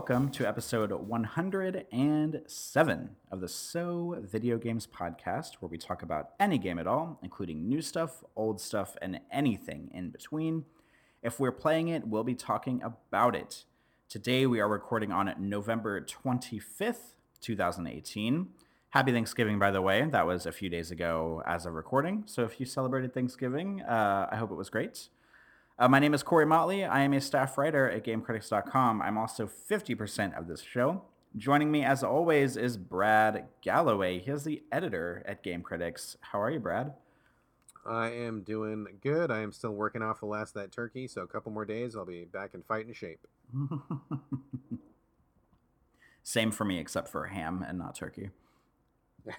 welcome to episode 107 of the So Video Games podcast, where we talk about any game at all, including new stuff, old stuff, and anything in between. If we're playing it, we'll be talking about it. Today, we are recording on November 25th, 2018. Happy Thanksgiving, by the way. That was a few days ago as of recording. So if you celebrated Thanksgiving, uh, I hope it was great. Uh, my name is Corey Motley. I am a staff writer at GameCritics.com. I'm also 50% of this show. Joining me, as always, is Brad Gallaway. He is the editor at Game Critics. How are you, Brad? I am doing good. I am still working off the last of that turkey, so a couple more days, I'll be back in fighting shape. Same for me, except for ham and not turkey.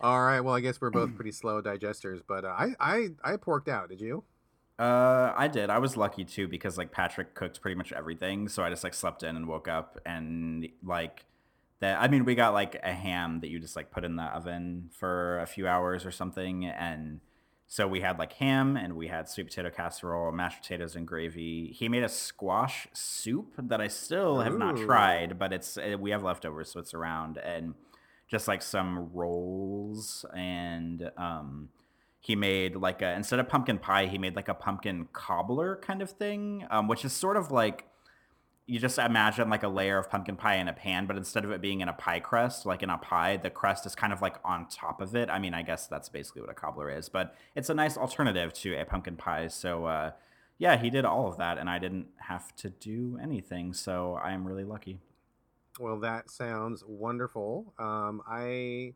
All right. Well, I guess we're both pretty slow digesters, but uh, I I I porked out. Did you? Uh, I did. I was lucky too because like Patrick cooked pretty much everything, so I just like slept in and woke up and like that. I mean, we got like a ham that you just like put in the oven for a few hours or something, and so we had like ham and we had sweet potato casserole, mashed potatoes and gravy. He made a squash soup that I still have Ooh. not tried, but it's uh, we have leftovers, so it's around and just like some rolls and um he made like a instead of pumpkin pie he made like a pumpkin cobbler kind of thing um, which is sort of like you just imagine like a layer of pumpkin pie in a pan but instead of it being in a pie crust like in a pie the crust is kind of like on top of it. I mean i guess that's basically what a cobbler is but it's a nice alternative to a pumpkin pie so uh, yeah he did all of that and i didn't have to do anything so i'm really lucky well, that sounds wonderful. Um, I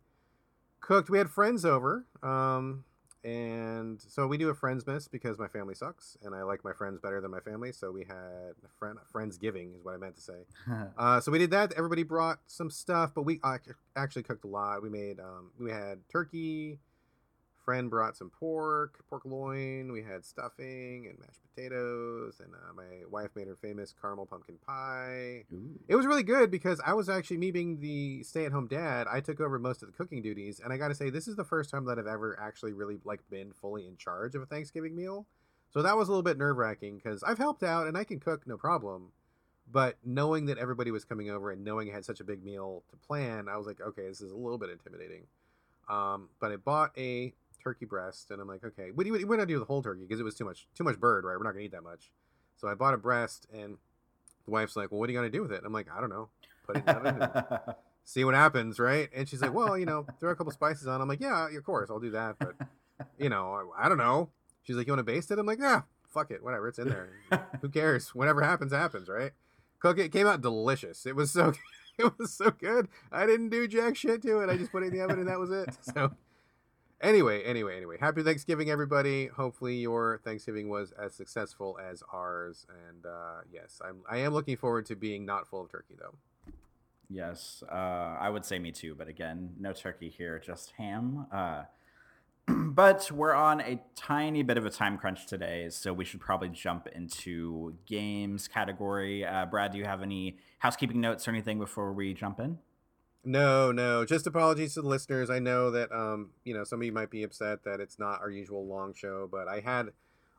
cooked. We had friends over, um, and so we do a friends miss because my family sucks, and I like my friends better than my family. So we had a friend friends giving is what I meant to say. uh, so we did that. Everybody brought some stuff, but we actually cooked a lot. We made um, we had turkey friend brought some pork, pork loin. We had stuffing and mashed potatoes, and uh, my wife made her famous caramel pumpkin pie. Ooh. It was really good because I was actually me being the stay-at-home dad. I took over most of the cooking duties, and I got to say, this is the first time that I've ever actually really like been fully in charge of a Thanksgiving meal. So that was a little bit nerve-wracking because I've helped out and I can cook no problem. But knowing that everybody was coming over and knowing I had such a big meal to plan, I was like, okay, this is a little bit intimidating. Um, but I bought a turkey breast, and I'm like, okay, we we're not do the whole turkey because it was too much too much bird, right? We're not gonna eat that much. So I bought a breast, and the wife's like, well, what are you gonna do with it? And I'm like, I don't know, put it in the oven. See what happens, right? And she's like, well, you know, throw a couple spices on. I'm like, yeah, of course, I'll do that, but you know, I, I don't know. She's like, you want to baste it? I'm like, yeah, fuck it, whatever, it's in there. Who cares? Whatever happens, happens, right? Cook it. it came out delicious. It was so, it was so good. I didn't do jack shit to it. I just put it in the oven, and that was it. So Anyway, anyway, anyway. Happy Thanksgiving, everybody. Hopefully, your Thanksgiving was as successful as ours. And uh, yes, I'm I am looking forward to being not full of turkey, though. Yes, uh, I would say me too. But again, no turkey here, just ham. Uh, but we're on a tiny bit of a time crunch today, so we should probably jump into games category. Uh, Brad, do you have any housekeeping notes or anything before we jump in? No, no. Just apologies to the listeners. I know that um, you know, some of you might be upset that it's not our usual long show, but I had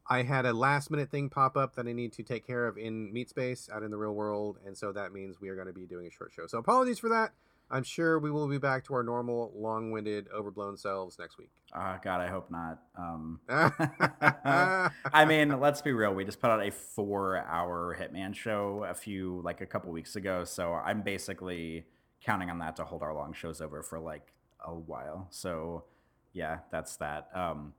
I had a last minute thing pop up that I need to take care of in Meat Space out in the real world, and so that means we are going to be doing a short show. So apologies for that. I'm sure we will be back to our normal, long-winded, overblown selves next week. Oh God, I hope not. Um, I mean, let's be real. We just put out a four-hour Hitman show a few, like a couple weeks ago, so I'm basically counting on that to hold our long shows over for like a while. So yeah, that's that. Um,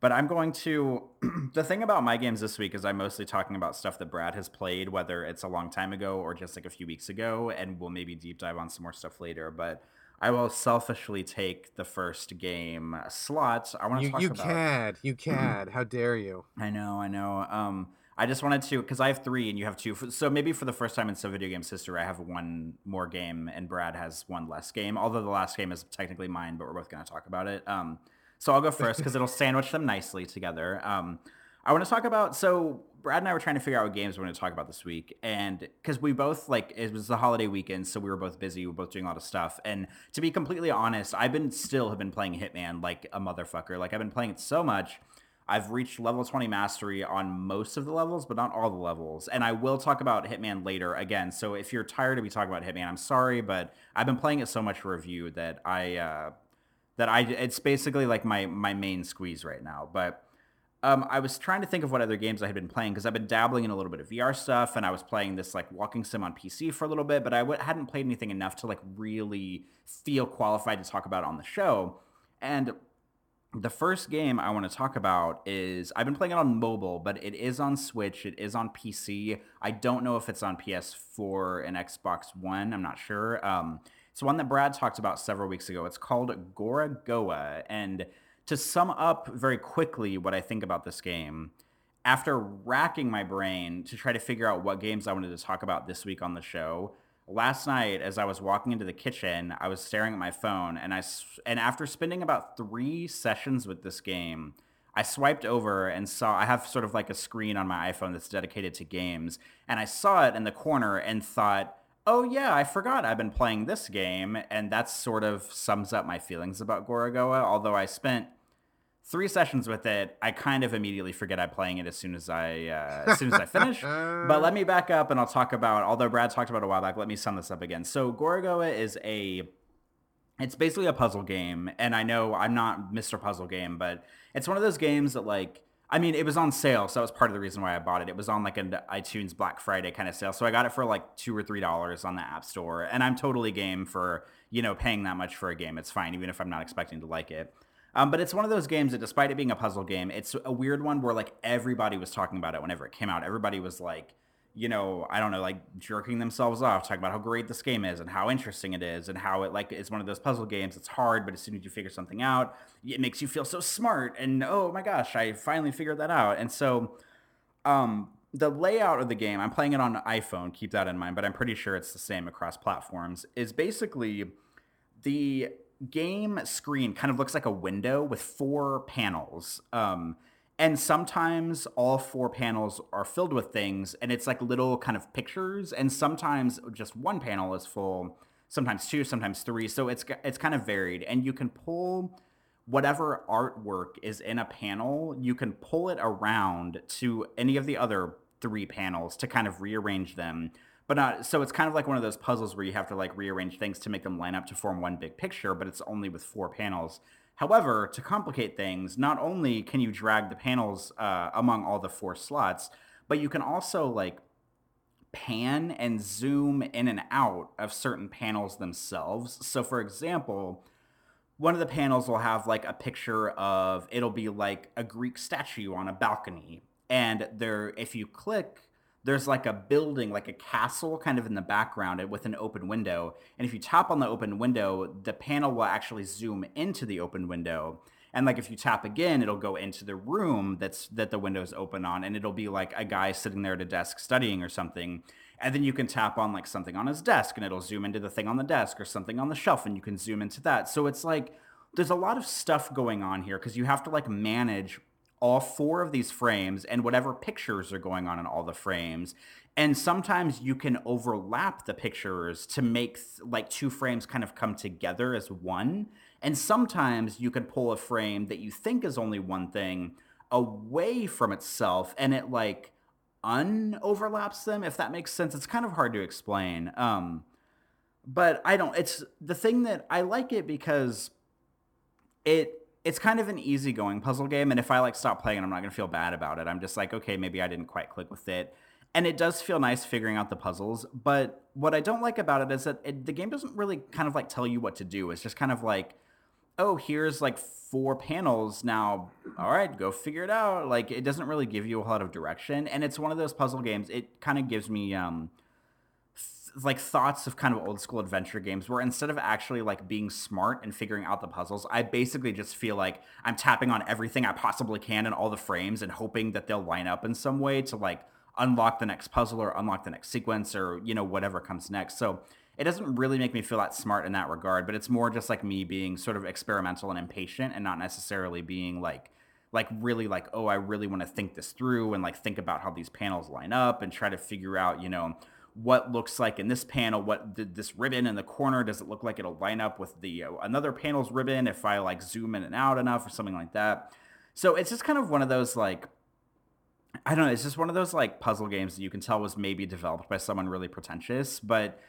but I'm going to. the thing about my games this week is I'm mostly talking about stuff that Brad has played, whether it's a long time ago or just like a few weeks ago, and we'll maybe deep dive on some more stuff later. But I will selfishly take the first game slot. I want to talk you about. You cad, you cad. How dare you? I know, I know. Um, I just wanted to because I have three and you have two. So maybe for the first time in some video games history, I have one more game and Brad has one less game. Although the last game is technically mine, but we're both going to talk about it. Um, so I'll go first because it'll sandwich them nicely together. Um, I want to talk about so Brad and I were trying to figure out what games we're going to talk about this week, and because we both like it was the holiday weekend, so we were both busy. We were both doing a lot of stuff, and to be completely honest, I've been still have been playing Hitman like a motherfucker. Like I've been playing it so much I've reached level 20 mastery on most of the levels, but not all the levels. And I will talk about Hitman later again. So if you're tired of me talking about Hitman, I'm sorry, but I've been playing it so much for review that I uh, that I it's basically like my my main squeeze right now. But um, I was trying to think of what other games I had been playing because I've been dabbling in a little bit of VR stuff, and I was playing this like walking sim on PC for a little bit, but I w- hadn't played anything enough to like really feel qualified to talk about on the show. And the first game I want to talk about is I've been playing it on mobile, but it is on Switch. It is on PC. I don't know if it's on PS4 and Xbox One. I'm not sure. Um, it's one that Brad talked about several weeks ago. It's called Gorogoa. And to sum up very quickly what I think about this game, after racking my brain to try to figure out what games I wanted to talk about this week on the show, last night as I was walking into the kitchen, I was staring at my phone, and I and after spending about three sessions with this game, I swiped over and saw I have sort of like a screen on my iPhone that's dedicated to games, and I saw it in the corner and thought, "Oh yeah, I forgot I've been playing this game," and that sort of sums up my feelings about Gorogoa. Although I spent three sessions with it, I kind of immediately forget I'm playing it as soon as I uh, as soon as I finish. but let me back up and I'll talk about. Although Brad talked about a while back, let me sum this up again. So Gorogoa is a it's basically a puzzle game, and I know I'm not Mr. Puzzle Game, but it's one of those games that like. I mean, it was on sale, so that was part of the reason why I bought it. It was on like an iTunes Black Friday kind of sale, so I got it for like two or three dollars on the App Store, and I'm totally game for you know paying that much for a game. It's fine, even if I'm not expecting to like it. Um, but it's one of those games that, despite it being a puzzle game, it's a weird one where like everybody was talking about it whenever it came out. Everybody was like, you know, I don't know, like jerking themselves off, talking about how great this game is and how interesting it is and how it like is one of those puzzle games. It's hard, but as soon as you figure something out, it makes you feel so smart. And oh my gosh, I finally figured that out. And so, um, the layout of the game, I'm playing it on iPhone, keep that in mind, but I'm pretty sure it's the same across platforms, is basically the game screen kind of looks like a window with four panels. Um, and sometimes all four panels are filled with things, and it's like little kind of pictures. And sometimes just one panel is full, sometimes two, sometimes three. So it's it's kind of varied, and you can pull whatever artwork is in a panel. You can pull it around to any of the other three panels to kind of rearrange them but not so it's kind of like one of those puzzles where you have to like rearrange things to make them line up to form one big picture but it's only with four panels. However to complicate things not only can you drag the panels uh, among all the four slots but you can also like pan and zoom in and out of certain panels themselves. So for example one of the panels will have like a picture of it'll be like a greek statue on a balcony. And there if you click there's like a building, like a castle kind of in the background uh, with an open window. And if you tap on the open window, the panel will actually zoom into the open window. And like if you tap again, it'll go into the room that's that the window's open on, and it'll be like a guy sitting there at a desk studying or something. And then you can tap on like something on his desk, and it'll zoom into the thing on the desk or something on the shelf, and you can zoom into that. So it's like there's a lot of stuff going on here because you have to like manage all four of these frames and whatever pictures are going on in all the frames. And sometimes you can overlap the pictures to make th- like two frames kind of come together as one. And sometimes you can pull a frame that you think is only one thing away from itself and it like unoverlaps them, if that makes sense. It's kind of hard to explain. Um, but I don't, it's the thing that I like it because it it's kind of an easygoing puzzle game, and if I like stop playing, I'm not gonna feel bad about it. I'm just like, okay, maybe I didn't quite click with it, and it does feel nice figuring out the puzzles. But what I don't like about it is that it, the game doesn't really kind of like tell you what to do. It's just kind of like, oh, here's like four panels now. All right, go figure it out. Like it doesn't really give you a lot of direction, and it's one of those puzzle games. It kind of gives me um like thoughts of kind of old school adventure games where instead of actually like being smart and figuring out the puzzles, I basically just feel like I'm tapping on everything I possibly can in all the frames and hoping that they'll line up in some way to like unlock the next puzzle or unlock the next sequence or you know whatever comes next. So it doesn't really make me feel that smart in that regard, but it's more just like me being sort of experimental and impatient and not necessarily being like like really like oh I really want to think this through and like think about how these panels line up and try to figure out, you know, what looks like in this panel what the, this ribbon in the corner does it look like it'll line up with the uh, another panel's ribbon if i like zoom in and out enough or something like that So it's just kind of one of those like I don't know, it's just one of those like puzzle games that you can tell was maybe developed by someone really pretentious, but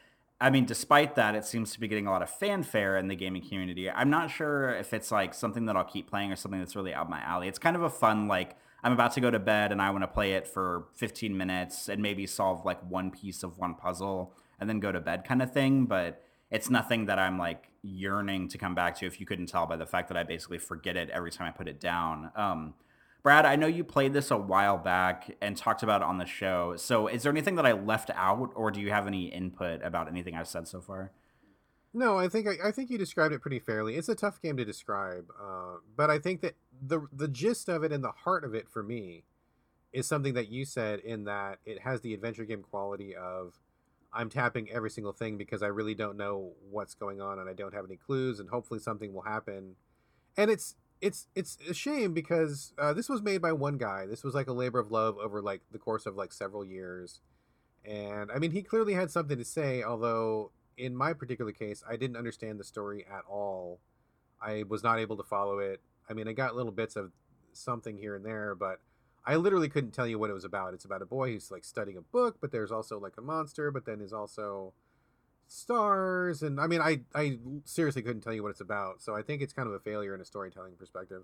I mean, despite that, it seems to be getting a lot of fanfare in the gaming community. I'm not sure if it's like something that I'll keep playing or something that's really out my alley. It's kind of a fun like I'm about to go to bed and I want to play it for 15 minutes and maybe solve like one piece of one puzzle and then go to bed kind of thing, but it's nothing that I'm like yearning to come back to if you couldn't tell by the fact that I basically forget it every time I put it down. Um, Brad, I know you played this a while back and talked about it on the show. So, is there anything that I left out, or do you have any input about anything I've said so far? No, I think I, I think you described it pretty fairly. It's a tough game to describe, uh, but I think that the the gist of it and the heart of it for me is something that you said in that it has the adventure game quality of I'm tapping every single thing because I really don't know what's going on and I don't have any clues and hopefully something will happen. And it's it's it's a shame because uh, this was made by one guy. This was like a labor of love over like the course of like several years, and I mean he clearly had something to say. Although in my particular case, I didn't understand the story at all. I was not able to follow it. I mean, I got little bits of something here and there, but I literally couldn't tell you what it was about. It's about a boy who's like studying a book, but there's also like a monster, but then is also stars and i mean i i seriously couldn't tell you what it's about so i think it's kind of a failure in a storytelling perspective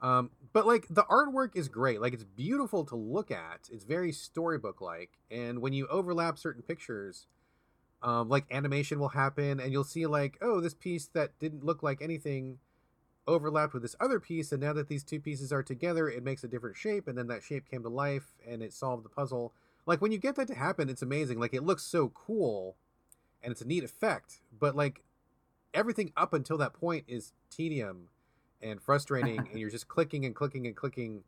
um, but like the artwork is great like it's beautiful to look at it's very storybook like and when you overlap certain pictures um, like animation will happen and you'll see like oh this piece that didn't look like anything overlapped with this other piece and now that these two pieces are together it makes a different shape and then that shape came to life and it solved the puzzle like when you get that to happen it's amazing like it looks so cool and it's a neat effect. But like everything up until that point is tedium and frustrating, and you're just clicking and clicking and clicking.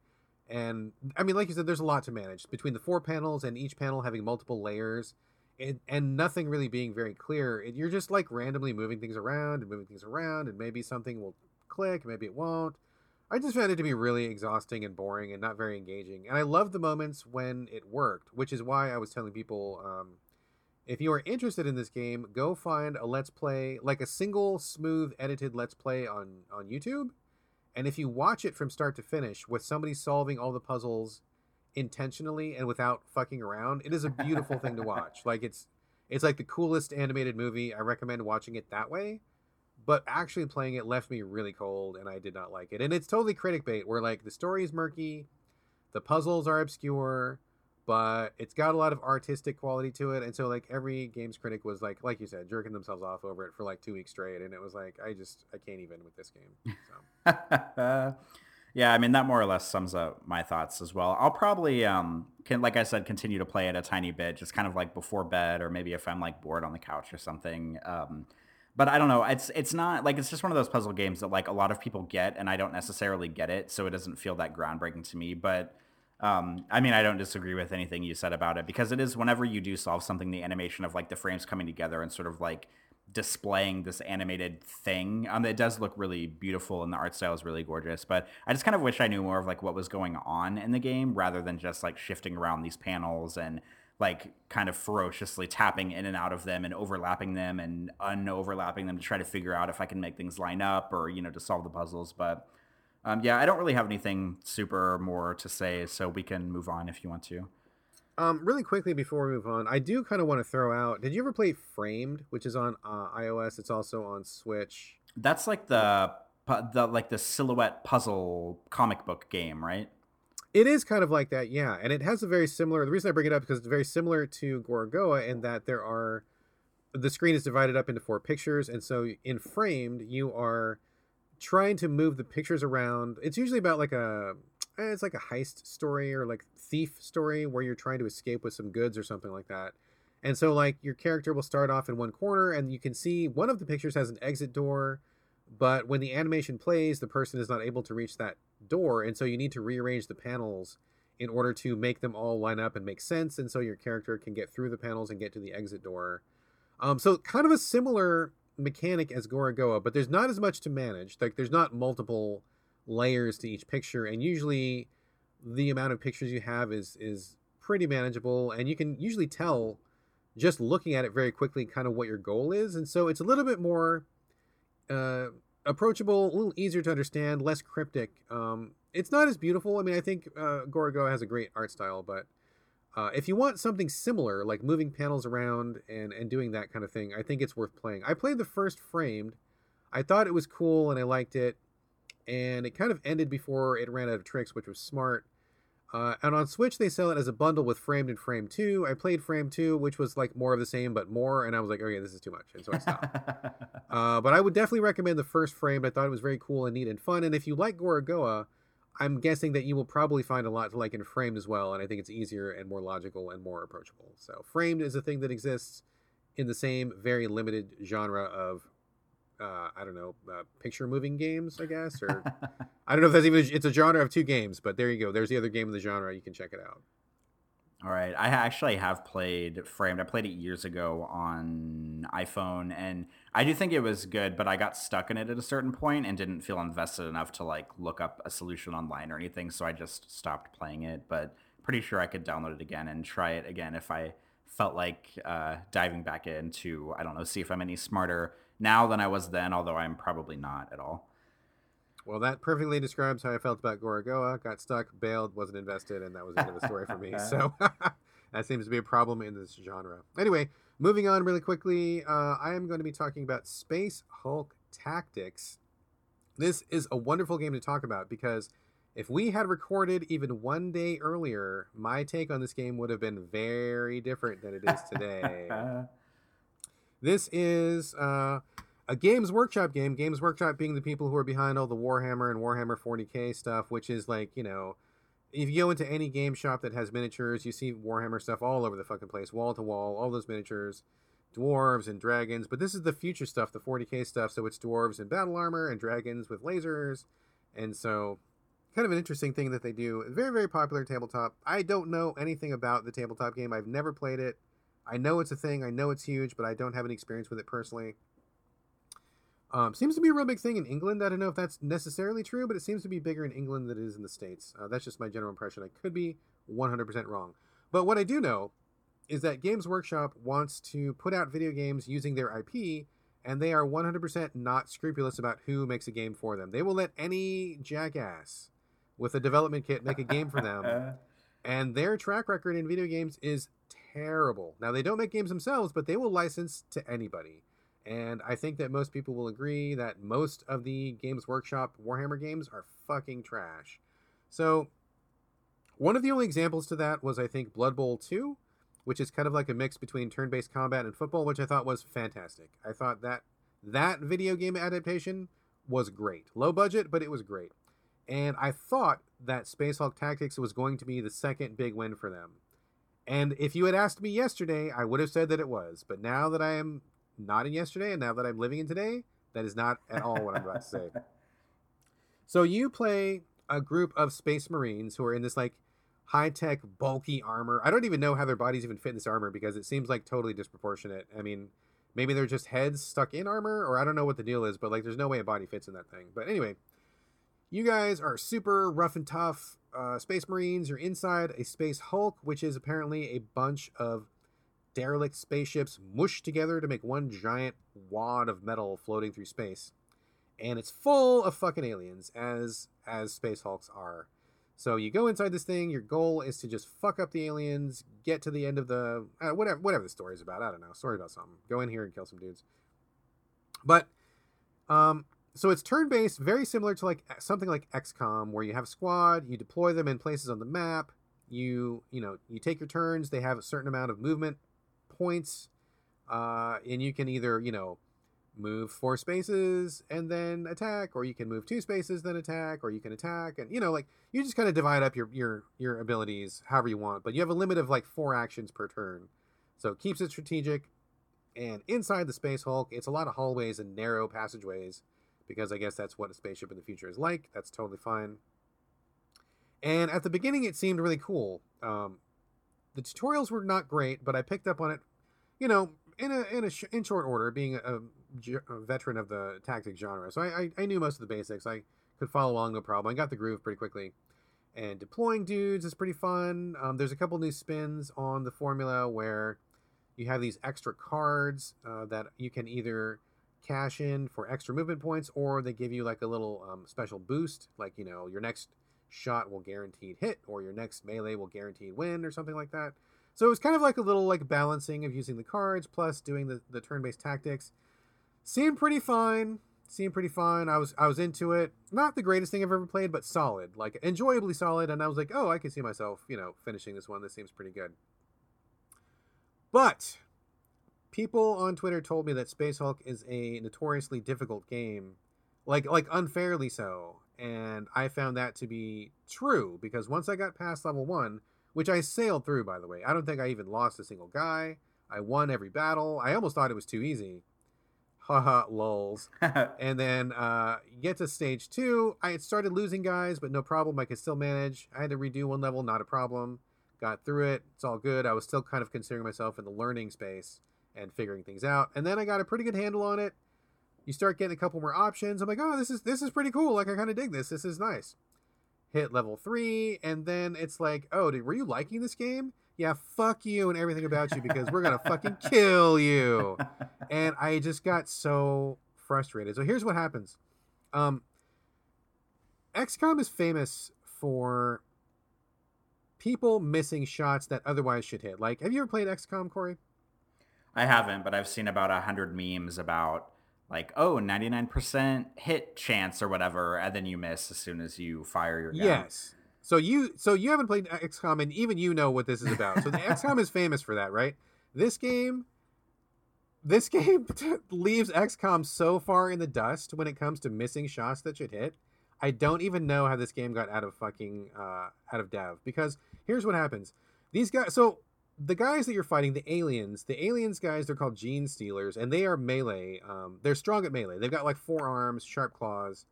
And I mean, like you said, there's a lot to manage between the four panels and each panel having multiple layers. And, and nothing really being very clear. And you're just like randomly moving things around and moving things around, and maybe something will click, maybe it won't. I just found it to be really exhausting and boring and not very engaging. And I love the moments when it worked, which is why I was telling people um, if you are interested in this game, go find a let's play, like a single smooth edited let's play on on YouTube. And if you watch it from start to finish with somebody solving all the puzzles intentionally and without fucking around, it is a beautiful thing to watch. Like it's it's like the coolest animated movie. I recommend watching it that way. But actually playing it left me really cold and I did not like it. And it's totally critic bait where like the story is murky, the puzzles are obscure, but it's got a lot of artistic quality to it and so like every games critic was like like you said jerking themselves off over it for like two weeks straight and it was like i just i can't even with this game so yeah i mean that more or less sums up my thoughts as well i'll probably um can like i said continue to play it a tiny bit just kind of like before bed or maybe if i'm like bored on the couch or something um but I don't know. It's it's not like it's just one of those puzzle games that like a lot of people get, and I don't necessarily get it, so it doesn't feel that groundbreaking to me. But um, I mean, I don't disagree with anything you said about it because it is whenever you do solve something, the animation of like the frames coming together and sort of like displaying this animated thing. Um, it does look really beautiful and the art style is really gorgeous. But I just kind of wish I knew more of like what was going on in the game rather than just like shifting around these panels and like kind of ferociously tapping in and out of them and overlapping them and unoverlapping them to try to figure out if I can make things line up or you know to solve the puzzles. But um, yeah, I don't really have anything super more to say, so we can move on if you want to. Um, really quickly before we move on, I do kind of want to throw out. Did you ever play Framed, which is on uh, iOS? It's also on Switch. That's like the the like the silhouette puzzle comic book game, right? It is kind of like that, yeah. And it has a very similar. The reason I bring it up because it's very similar to Gorogoa in that there are the screen is divided up into four pictures, and so in Framed you are trying to move the pictures around. It's usually about like a it's like a heist story or like thief story where you're trying to escape with some goods or something like that. And so like your character will start off in one corner and you can see one of the pictures has an exit door, but when the animation plays, the person is not able to reach that door and so you need to rearrange the panels in order to make them all line up and make sense and so your character can get through the panels and get to the exit door. Um, so kind of a similar mechanic as Gorogoa, but there's not as much to manage. Like there's not multiple layers to each picture, and usually the amount of pictures you have is is pretty manageable, and you can usually tell just looking at it very quickly kind of what your goal is, and so it's a little bit more. Uh, approachable, a little easier to understand, less cryptic. Um, it's not as beautiful. I mean, I think uh, Gorogoa has a great art style, but uh, if you want something similar, like moving panels around and and doing that kind of thing, I think it's worth playing. I played the first Framed. I thought it was cool and I liked it, and it kind of ended before it ran out of tricks, which was smart. Uh, and on Switch, they sell it as a bundle with Framed and Framed 2. I played Framed 2, which was like more of the same, but more. And I was like, okay, this is too much. And so I stopped. uh, but I would definitely recommend the first Framed. I thought it was very cool and neat and fun. And if you like Gorogoa, I'm guessing that you will probably find a lot to like in Framed as well. And I think it's easier and more logical and more approachable. So Framed is a thing that exists in the same very limited genre of uh, I don't know, uh, picture moving games, I guess, or I don't know if that's even it's a genre of two games, but there you go. There's the other game of the genre. You can check it out. All right, I actually have played Framed. I played it years ago on iPhone, and I do think it was good, but I got stuck in it at a certain point and didn't feel invested enough to like look up a solution online or anything. So I just stopped playing it. But pretty sure I could download it again and try it again if I felt like uh, diving back into I don't know, see if I'm any smarter now than I was then, although I'm probably not at all. Well, that perfectly describes how I felt about Gorogoa. Got stuck, bailed, wasn't invested, and that was the end of the story for me. So that seems to be a problem in this genre. Anyway, moving on really quickly, uh, I am going to be talking about Space Hulk Tactics. This is a wonderful game to talk about because if we had recorded even one day earlier, my take on this game would have been very different than it is today. This is uh, a Games Workshop game. Games Workshop being the people who are behind all the Warhammer and Warhammer 40k stuff, which is like, you know, if you go into any game shop that has miniatures, you see Warhammer stuff all over the fucking place, wall to wall, all those miniatures, dwarves and dragons. But this is the future stuff, the 40k stuff. So it's dwarves in battle armor and dragons with lasers. And so, kind of an interesting thing that they do. Very, very popular tabletop. I don't know anything about the tabletop game, I've never played it. I know it's a thing. I know it's huge, but I don't have any experience with it personally. Um, seems to be a real big thing in England. I don't know if that's necessarily true, but it seems to be bigger in England than it is in the States. Uh, that's just my general impression. I could be 100% wrong. But what I do know is that Games Workshop wants to put out video games using their IP, and they are 100% not scrupulous about who makes a game for them. They will let any jackass with a development kit make a game for them. and their track record in video games is terrible. Now they don't make games themselves, but they will license to anybody. And I think that most people will agree that most of the Games Workshop Warhammer games are fucking trash. So one of the only examples to that was I think Blood Bowl 2, which is kind of like a mix between turn-based combat and football, which I thought was fantastic. I thought that that video game adaptation was great. Low budget, but it was great. And I thought that Space Hulk Tactics was going to be the second big win for them. And if you had asked me yesterday, I would have said that it was. But now that I am not in yesterday and now that I'm living in today, that is not at all what I'm about to say. So you play a group of space marines who are in this like high-tech bulky armor. I don't even know how their bodies even fit in this armor because it seems like totally disproportionate. I mean, maybe they're just heads stuck in armor or I don't know what the deal is, but like there's no way a body fits in that thing. But anyway, you guys are super rough and tough uh, Space Marines. You're inside a Space Hulk, which is apparently a bunch of derelict spaceships mushed together to make one giant wad of metal floating through space. And it's full of fucking aliens, as as Space Hulks are. So you go inside this thing. Your goal is to just fuck up the aliens, get to the end of the uh, whatever whatever the story is about. I don't know. Story about something. Go in here and kill some dudes. But um, so it's turn based, very similar to like something like XCOM, where you have a squad, you deploy them in places on the map. You you know you take your turns. They have a certain amount of movement points, uh, and you can either you know move four spaces and then attack, or you can move two spaces then attack, or you can attack, and you know like you just kind of divide up your your your abilities however you want. But you have a limit of like four actions per turn, so it keeps it strategic. And inside the Space Hulk, it's a lot of hallways and narrow passageways because I guess that's what a spaceship in the future is like. That's totally fine. And at the beginning, it seemed really cool. Um, the tutorials were not great, but I picked up on it, you know, in a in a sh- in short order, being a, veteran of the tactic genre. So I, I, I knew most of the basics. I could follow along no problem. I got the groove pretty quickly. And deploying dudes is pretty fun. Um, there's a couple new spins on the formula where you have these extra cards uh, that you can either cash in for extra movement points, or they give you like a little um, special boost, like you know your next shot will guaranteed hit, or your next melee will guaranteed win, or something like that. So it was kind of like a little like balancing of using the cards plus doing the, the turn based tactics. Seemed pretty fine. Seemed pretty fine. I was I was into it. Not the greatest thing I've ever played, but solid, like enjoyably solid. And I was like, oh, I can see myself, you know, finishing this one. This seems pretty good. But people on Twitter told me that Space Hulk is a notoriously difficult game, like like unfairly so. And I found that to be true because once I got past level one, which I sailed through, by the way, I don't think I even lost a single guy. I won every battle. I almost thought it was too easy. Haha, lulls. and then uh, get to stage two. I had started losing guys, but no problem. I could still manage. I had to redo one level, not a problem. Got through it. It's all good. I was still kind of considering myself in the learning space and figuring things out. And then I got a pretty good handle on it. You start getting a couple more options. I'm like, oh, this is this is pretty cool. Like I kind of dig this. This is nice. Hit level three, and then it's like, oh, did, were you liking this game? Yeah, fuck you and everything about you because we're gonna fucking kill you. And I just got so frustrated. So here's what happens. Um, XCOM is famous for people missing shots that otherwise should hit. Like, have you ever played XCOM, Corey? I haven't, but I've seen about a hundred memes about like, oh, 99% hit chance or whatever, and then you miss as soon as you fire your gun. Yes. So you so you haven't played XCOM and even you know what this is about. So the XCOM is famous for that, right? This game this game leaves XCOM so far in the dust when it comes to missing shots that should hit. I don't even know how this game got out of fucking uh, out of dev because here's what happens. These guys so the guys that you're fighting, the aliens, the aliens guys, they're called Genestealers, and they are melee. Um, they're strong at melee. They've got like four arms, sharp claws,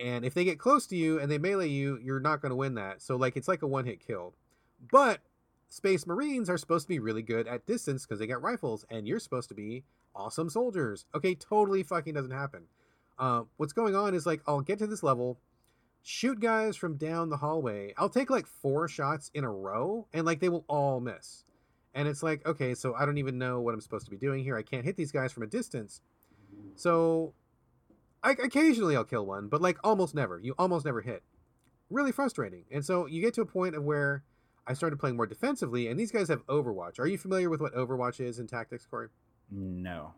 and if they get close to you and they melee you, you're not going to win that. So like it's like a one hit kill. But space marines are supposed to be really good at distance because they got rifles, and you're supposed to be awesome soldiers. Okay, totally fucking doesn't happen. Uh, what's going on is like I'll get to this level, shoot guys from down the hallway. I'll take like four shots in a row, and like they will all miss. And it's like, okay, so I don't even know what I'm supposed to be doing here. I can't hit these guys from a distance. So I occasionally I'll kill one, but like almost never. You almost never hit. Really frustrating. And so you get to a point of where I started playing more defensively, and these guys have Overwatch. Are you familiar with what Overwatch is in tactics, Corey? No.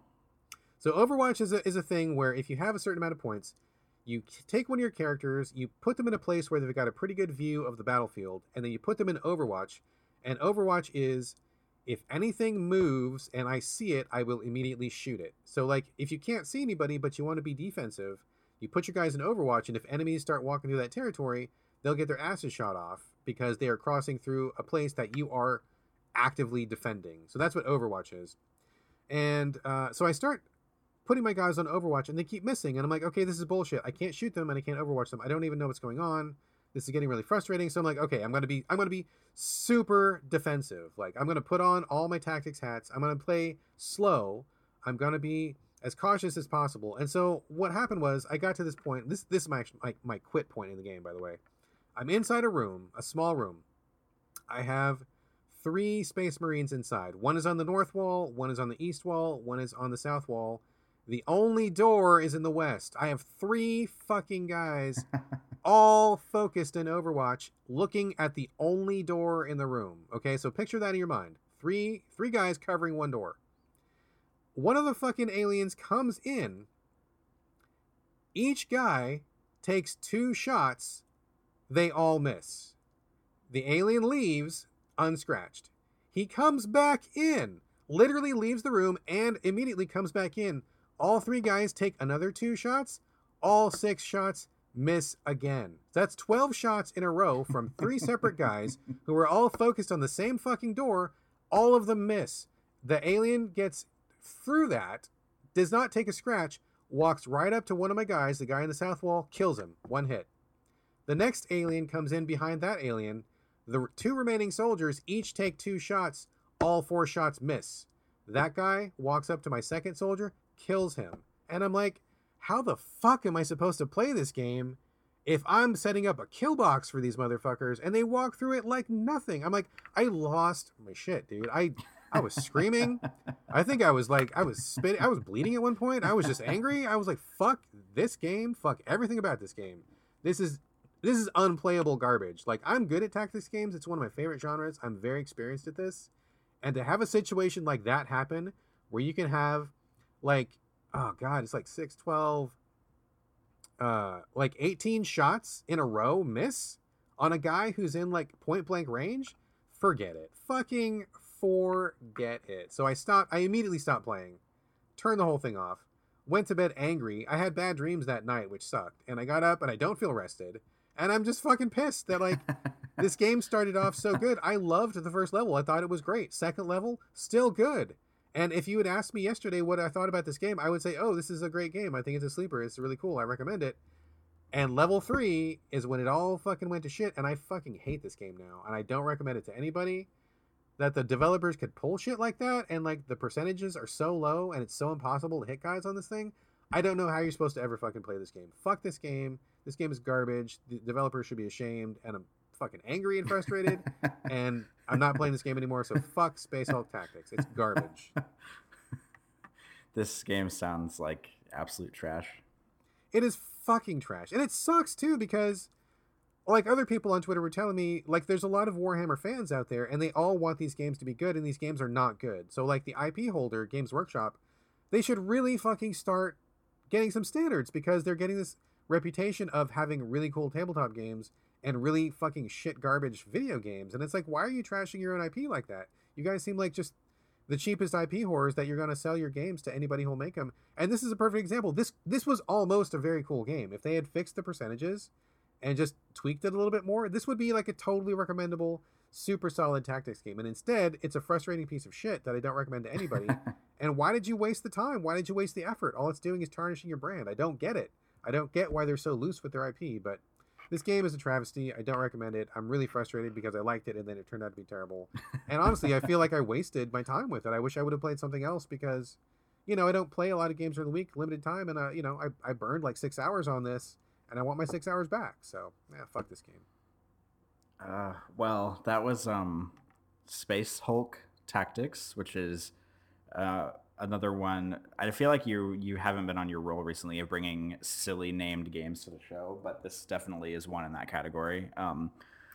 So Overwatch is a, is a thing where if you have a certain amount of points, you take one of your characters, you put them in a place where they've got a pretty good view of the battlefield, and then you put them in Overwatch. And Overwatch is if anything moves and I see it, I will immediately shoot it. So like if you can't see anybody but you want to be defensive, you put your guys in Overwatch and if enemies start walking through that territory, they'll get their asses shot off because they are crossing through a place that you are actively defending. So that's what Overwatch is. And uh, so I start putting my guys on Overwatch and they keep missing and I'm like, "Okay, this is bullshit. I can't shoot them and I can't Overwatch them. I don't even know what's going on." This is getting really frustrating so i'm like okay i'm gonna be i'm gonna be super defensive. Like i'm gonna put on all my tactics hats. I'm gonna play slow. I'm gonna be as cautious as possible. And so what happened was i got to this point this this is my my, my quit point in the game by the way. I'm inside a room a small room. I have three space marines inside. One is on the north wall one is on the east wall one is on the south wall the only door is in the west i have three fucking guys all focused in Overwatch, looking at the only door in the room. Okay, so picture that in your mind. Three three guys covering one door. One of the fucking aliens comes in. Each guy takes two shots. They all miss. The alien leaves unscratched. He comes back in, literally leaves the room and immediately comes back in. All three guys take another two shots. All six shots miss again. That's 12 shots in a row from three separate guys who are all focused on the same fucking door. All of them miss. The alien gets through that, does not take a scratch, walks right up to one of my guys, the guy in the south wall, kills him. One hit. The next alien comes in behind that alien. The two remaining soldiers each take two shots. All four shots miss. That guy walks up to my second soldier, kills him. And I'm like, how the fuck am I supposed to play this game if I'm setting up a kill box for these motherfuckers and they walk through it like nothing? I'm like, I lost my shit, dude. I I was screaming. I think I was like, I was spitting. I was bleeding at one point. I was just angry. I was like, fuck this game. Fuck everything about this game. This is this is unplayable garbage. Like I'm good at tactics games. It's one of my favorite genres. I'm very experienced at this. And to have a situation like that happen where you can have like oh god, it's like 6 12 uh like 18 shots in a row miss on a guy who's in like point blank range, forget it. Fucking forget it. So I stopped I immediately stopped playing. Turned the whole thing off. Went to bed angry. I had bad dreams that night, which sucked. And I got up and I don't feel rested and I'm just fucking pissed that like this game started off so good. I loved the first level. I thought it was great. Second level, still good. And if you had asked me yesterday what I thought about this game, I would say, "Oh, this is a great game. I think it's a sleeper. It's really cool. I recommend it." And level 3 is when it all fucking went to shit and I fucking hate this game now and I don't recommend it to anybody. That the developers could pull shit like that and like the percentages are so low and it's so impossible to hit guys on this thing. I don't know how you're supposed to ever fucking play this game. Fuck this game. This game is garbage. The developers should be ashamed, and I'm fucking angry and frustrated. and I'm not playing this game anymore. So fuck Space Hulk Tactics. It's garbage. this game sounds like absolute trash. It is fucking trash, and it sucks too because, like other people on Twitter were telling me, like there's a lot of Warhammer fans out there, and they all want these games to be good, and these games are not good. So like the IP holder, Games Workshop, they should really fucking start getting some standards because they're getting this reputation of having really cool tabletop games and really fucking shit garbage video games. And it's like, why are you trashing your own IP like that? You guys seem like just the cheapest IP whores that you're going to sell your games to anybody who'll make them. And this is a perfect example. This this was almost a very cool game. If they had fixed the percentages and just tweaked it a little bit more, this would be like a totally recommendable, super solid tactics game. And instead, it's a frustrating piece of shit that I don't recommend to anybody. and why did you waste the time? Why did you waste the effort? All it's doing is tarnishing your brand. I don't get it. I don't get why they're so loose with their IP, but this game is a travesty. I don't recommend it. I'm really frustrated because I liked it and then it turned out to be terrible. And honestly, I feel like I wasted my time with it. I wish I would have played something else because, you know, I don't play a lot of games during the week, limited time, and uh, you know, I, I burned like six hours on this, and I want my six hours back. So, yeah, fuck this game. Uh, well, that was um, Space Hulk Tactics, which is uh, another one. I feel like you you haven't been on your roll recently of bringing silly named games to the show, but this definitely is one in that category. Um,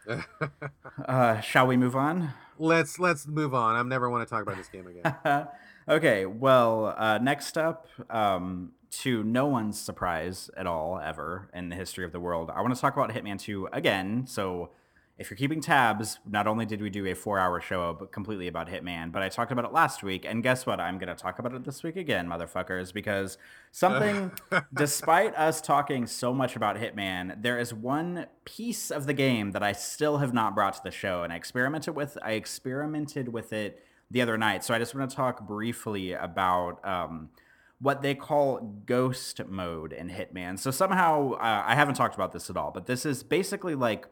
uh, shall we move on? Let's let's move on. I'm never want to talk about this game again. okay. Well, uh, next up, um, to no one's surprise at all, ever in the history of the world, I want to talk about Hitman Two again. So if you're keeping tabs, not only did we do a four hour show but completely about Hitman, but I talked about it last week. And guess what? I'm going to talk about it this week again, motherfuckers, because something, despite us talking so much about Hitman, there is one piece of the game that I still have not brought to the show. And I experimented with, I experimented with it the other night. So I just want to talk briefly about, um, what they call ghost mode in Hitman. So somehow, uh, I haven't talked about this at all, but this is basically like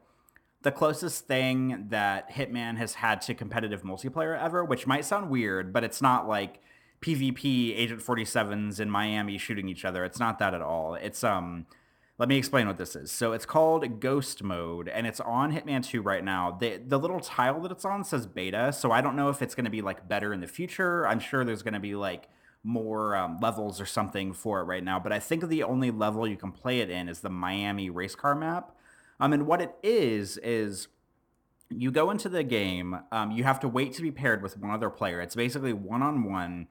the closest thing that Hitman has had to competitive multiplayer ever, which might sound weird, but it's not like PvP Agent 47s in Miami shooting each other. It's not that at all. It's um let me explain what this is. So it's called Ghost Mode, and it's on Hitman 2 right now. The the little tile that it's on says beta, so I don't know if it's going to be like better in the future. I'm sure there's going to be like more um, levels or something for it right now, but I think the only level you can play it in is the Miami race car map. Um, and what it is is you go into the game. Um, you have to wait to be paired with one other player. It's basically one on one.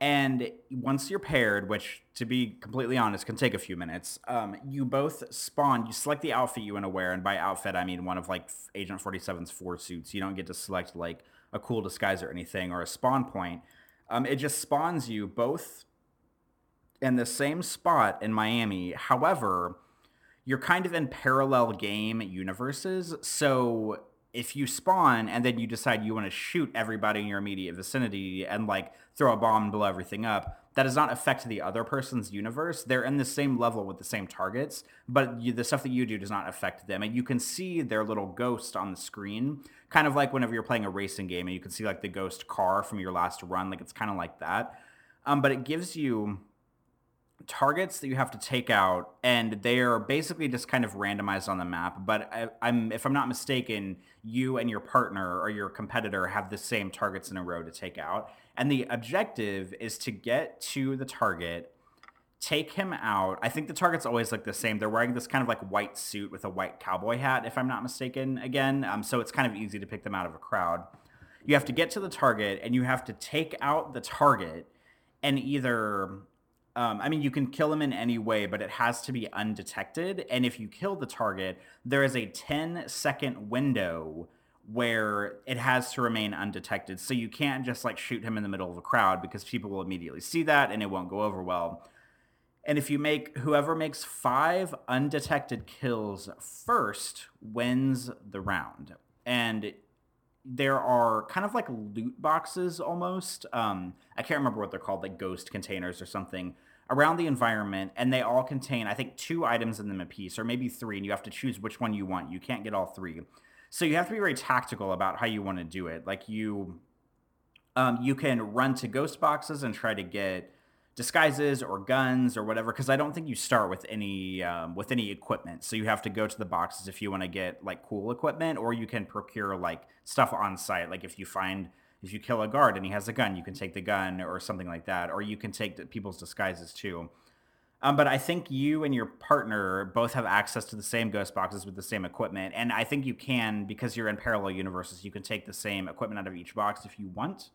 And once you're paired, which to be completely honest can take a few minutes, um, you both spawn. You select the outfit you want to wear, and by outfit I mean one of like Agent 47's four suits. You don't get to select like a cool disguise or anything or a spawn point. Um, it just spawns you both in the same spot in Miami. However, you're kind of in parallel game universes. So if you spawn and then you decide you want to shoot everybody in your immediate vicinity and like throw a bomb and blow everything up, that does not affect the other person's universe. They're in the same level with the same targets, but you, the stuff that you do does not affect them. And you can see their little ghost on the screen, kind of like whenever you're playing a racing game and you can see like the ghost car from your last run. Like it's kind of like that. Um, but it gives you targets that you have to take out, and they are basically just kind of randomized on the map. But I, I'm, if I'm not mistaken, you and your partner or your competitor have the same targets in a row to take out, and the objective is to get to the target take him out. I think the target's always like the same. They're wearing this kind of like white suit with a white cowboy hat, if I'm not mistaken. Again, um, so it's kind of easy to pick them out of a crowd. You have to get to the target, and you have to take out the target, and either. Um, I mean, you can kill him in any way, but it has to be undetected. And if you kill the target, there is a 10 second window where it has to remain undetected. So you can't just like shoot him in the middle of a crowd because people will immediately see that and it won't go over well. And if you make whoever makes five undetected kills first wins the round. And there are kind of like loot boxes almost. Um, I can't remember what they're called, like ghost containers or something around the environment. And they all contain, I think, two items in them a piece, or maybe three. And you have to choose which one you want. You can't get all three. So you have to be very tactical about how you want to do it. Like you, um, you can run to ghost boxes and try to get disguises or guns or whatever because i don't think you start with any um, with any equipment. So you have to go to the boxes if you want to get like cool equipment or you can procure like stuff on site. Like if you find if you kill a guard and he has a gun you can take the gun or something like that or you can take people's disguises too. Um, but i think you and your partner both have access to the same ghost boxes with the same equipment and i think you can because you're in parallel universes you can take the same equipment out of each box if you want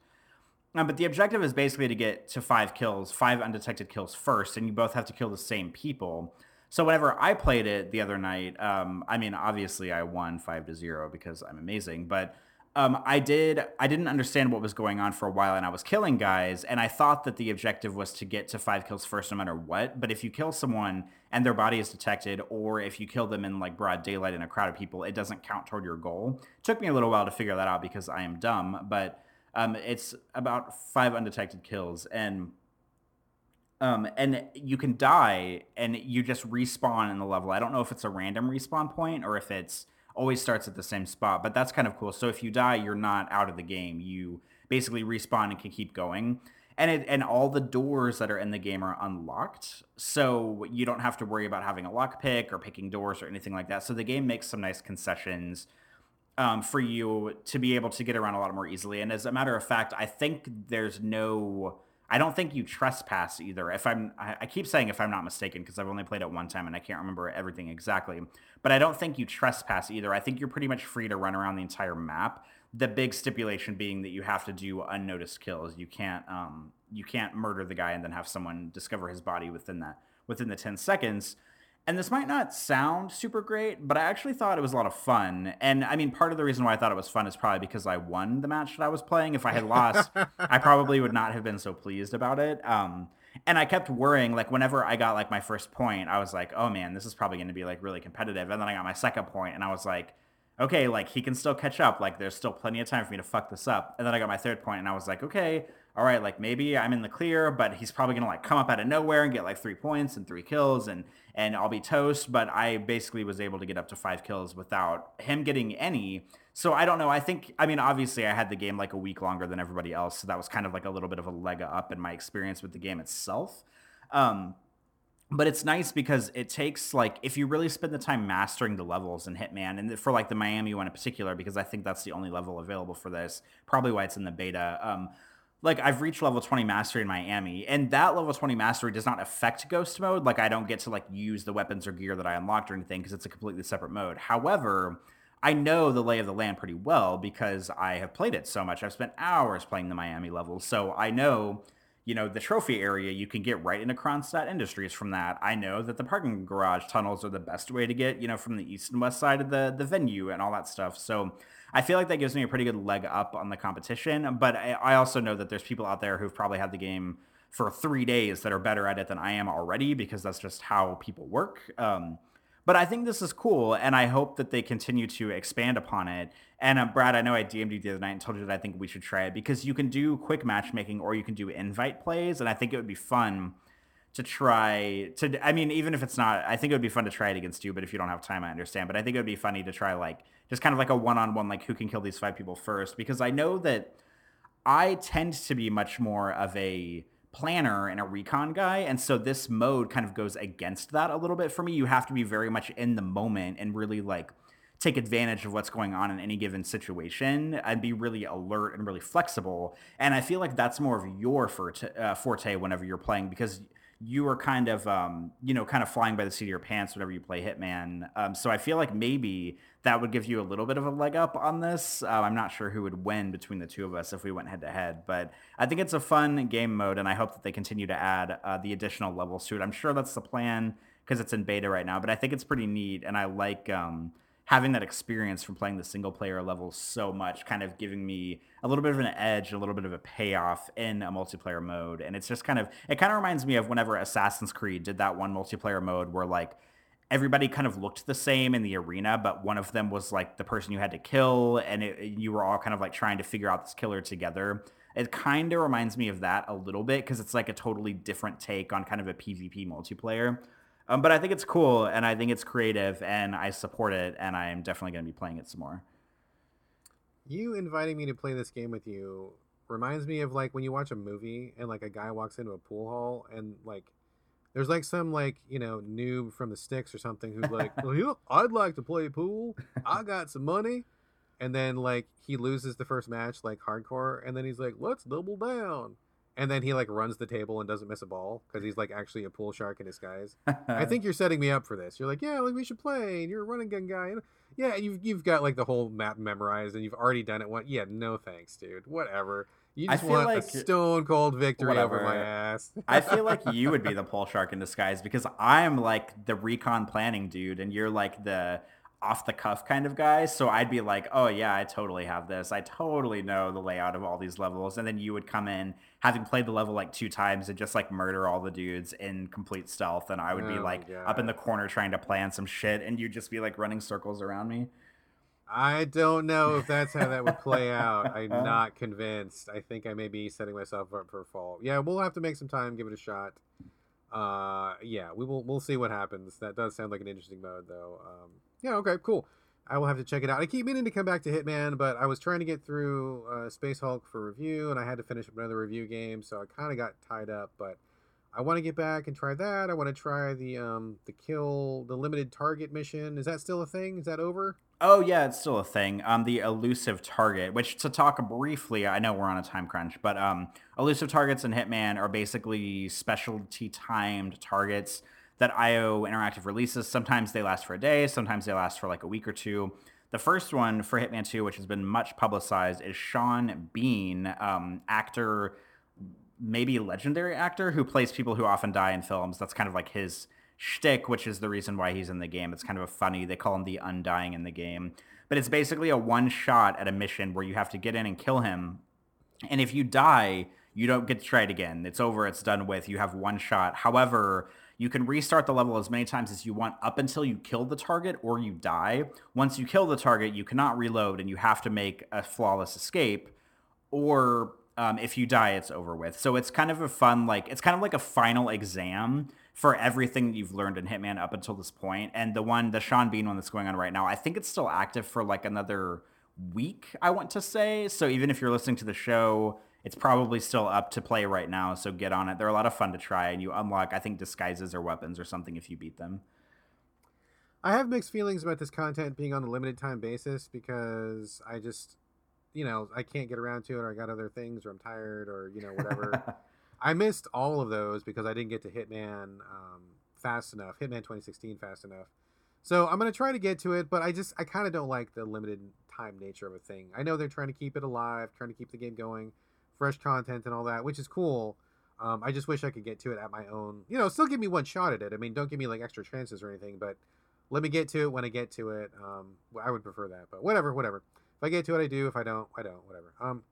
um, but the objective is basically to get to five kills, five undetected kills first, and you both have to kill the same people. So whenever I played it the other night, um, I mean, obviously I won five to zero because I'm amazing, but um, I did I didn't understand what was going on for a while, and I was killing guys, and I thought that the objective was to get to five kills first, no matter what. But if you kill someone and their body is detected, or if you kill them in like broad daylight in a crowd of people, it doesn't count toward your goal. It took me a little while to figure that out because I am dumb, but um, it's about five undetected kills, and um, and you can die, and you just respawn in the level. I don't know if it's a random respawn point or if it's always starts at the same spot, but that's kind of cool. So if you die, you're not out of the game. You basically respawn and can keep going. And it, and all the doors that are in the game are unlocked, so you don't have to worry about having a lockpick or picking doors or anything like that. So the game makes some nice concessions um, for you to be able to get around a lot more easily. And as a matter of fact, I think there's no. I don't think you trespass either. If I'm, I keep saying if I'm not mistaken because I've only played it one time and I can't remember everything exactly. But I don't think you trespass either. I think you're pretty much free to run around the entire map. The big stipulation being that you have to do unnoticed kills. You can't, um, you can't murder the guy and then have someone discover his body within that within the ten seconds and this might not sound super great, but I actually thought it was a lot of fun. And I mean, part of the reason why I thought it was fun is probably because I won the match that I was playing. If I had lost, I probably would not have been so pleased about it. Um, and I kept worrying, like whenever I got like my first point, I was like, oh man, this is probably going to be like really competitive. And then I got my second point, and I was like, okay, like he can still catch up. Like there's still plenty of time for me to fuck this up. And then I got my third point, and I was like, okay, all right, like maybe I'm in the clear, but he's probably gonna like come up out of nowhere and get like three points and three kills, and and I'll be toast. But I basically was able to get up to five kills without him getting any. So I don't know. I think I mean obviously I had the game like a week longer than everybody else, so that was kind of like a little bit of a leg up in my experience with the game itself. Um, but it's nice because it takes like if you really spend the time mastering the levels in Hitman, and for like the Miami one in particular, because I think that's the only level available for this. Probably why it's in the beta. Um, like I've reached level 20 mastery in Miami, and that level 20 mastery does not affect ghost mode. Like I don't get to like use the weapons or gear that I unlocked or anything because it's a completely separate mode. However, I know the lay of the land pretty well because I have played it so much. I've spent hours playing the Miami levels, so I know you know the trophy area you can get right into Kronstadt Industries from that. I know that the parking garage tunnels are the best way to get you know from the east and west side of the the venue and all that stuff. So I feel like that gives me a pretty good leg up on the competition. But I, I also know that there's people out there who've probably had the game for three days that are better at it than I am already because that's just how people work. Um, but I think this is cool, and I hope that they continue to expand upon it. And uh, Brad, I know I DM'd you the other night and told you that I think we should try it because you can do quick matchmaking or you can do invite plays, and I think it would be fun to try to. I mean, even if it's not, I think it would be fun to try it against you. But if you don't have time, I understand. But I think it would be funny to try like just kind of like a one-on-one like who can kill these five people first because i know that i tend to be much more of a planner and a recon guy and so this mode kind of goes against that a little bit for me. You have to be very much in the moment and really like take advantage of what's going on in any given situation and be really alert and really flexible and i feel like that's more of your forte, uh, forte whenever you're playing because you are kind of um, you know kind of flying by the seat of your pants whenever you play hitman. Um, so i feel like maybe that would give you a little bit of a leg up on this. Uh, i'm not sure who would win between the two of us if we went head to head but i think it's a fun game mode and i hope that they continue to add uh, the additional levels to it. I'm sure that's the plan because it's in beta right now but i think it's pretty neat and i like um, having that experience from playing the single player level so much, kind of giving me a little bit of an edge, a little bit of a payoff in a multiplayer mode. And it's just kind of, it kind of reminds me of whenever Assassin's Creed did that one multiplayer mode where like, everybody kind of looked the same in the arena, but one of them was like the person you had to kill, and it, you were all kind of like trying to figure out this killer together. It kind of reminds me of that a little bit because it's like a totally different take on kind of a PvP multiplayer. Um, but I think it's cool and I think it's creative and I support it and I'm definitely going to be playing it some more. You inviting me to play this game with you reminds me of like when you watch a movie and like a guy walks into a pool hall and like there's like some like you know noob from the sticks or something who's like, well, I'd like to play pool. I got some money, and then like he loses the first match like hardcore, and then he's like, let's double down and then he like runs the table and doesn't miss a ball because he's like actually a pool shark in disguise. I think you're setting me up for this. You're like, yeah, like we should play, and you're a running gun guy. And yeah, you've you've got like the whole map memorized, and you've already done it. One, yeah, no thanks, dude. Whatever. You just want like a stone cold victory whatever. over my ass. I feel like you would be the pool shark in disguise because I'm like the recon planning dude, and you're like the off the cuff kind of guy. So I'd be like, oh yeah, I totally have this. I totally know the layout of all these levels. And then you would come in having played the level like two times and just like murder all the dudes in complete stealth. And I would oh be like up in the corner trying to plan some shit and you'd just be like running circles around me. I don't know if that's how that would play out. I'm not convinced. I think I may be setting myself up for a fall. Yeah, we'll have to make some time, give it a shot. Uh, yeah, we will. We'll see what happens. That does sound like an interesting mode, though. Um, yeah, okay, cool. I will have to check it out. I keep meaning to come back to Hitman, but I was trying to get through uh, Space Hulk for review, and I had to finish another review game, so I kind of got tied up. But I want to get back and try that. I want to try the um the kill the limited target mission. Is that still a thing? Is that over? Oh yeah, it's still a thing. Um, the elusive target, which to talk briefly, I know we're on a time crunch, but um, elusive targets in Hitman are basically specialty timed targets that IO Interactive releases. Sometimes they last for a day, sometimes they last for like a week or two. The first one for Hitman 2, which has been much publicized, is Sean Bean, um, actor, maybe legendary actor, who plays people who often die in films. That's kind of like his shtick, which is the reason why he's in the game. It's kind of a funny. They call him the Undying in the game, but it's basically a one shot at a mission where you have to get in and kill him, and if you die, you don't get to try it again. It's over. It's done with. You have one shot. However, you can restart the level as many times as you want up until you kill the target or you die. Once you kill the target, you cannot reload and you have to make a flawless escape. Or um, if you die, it's over with. So it's kind of a fun, like, it's kind of like a final exam for everything you've learned in Hitman up until this point. And the one, the Sean Bean one that's going on right now, I think it's still active for like another week, I want to say. So even if you're listening to the show, it's probably still up to play right now, so get on it. They're a lot of fun to try, and you unlock, I think, disguises or weapons or something if you beat them. I have mixed feelings about this content being on a limited time basis because I just, you know, I can't get around to it, or I got other things, or I'm tired, or you know, whatever. I missed all of those because I didn't get to Hitman um, fast enough, Hitman 2016 fast enough. So I'm gonna try to get to it, but I just I kind of don't like the limited time nature of a thing. I know they're trying to keep it alive, trying to keep the game going fresh content and all that, which is cool. Um, I just wish I could get to it at my own. You know, still give me one shot at it. I mean, don't give me like extra chances or anything, but let me get to it when I get to it. Um, I would prefer that, but whatever, whatever. If I get to it, I do. If I don't, I don't. Whatever. Um,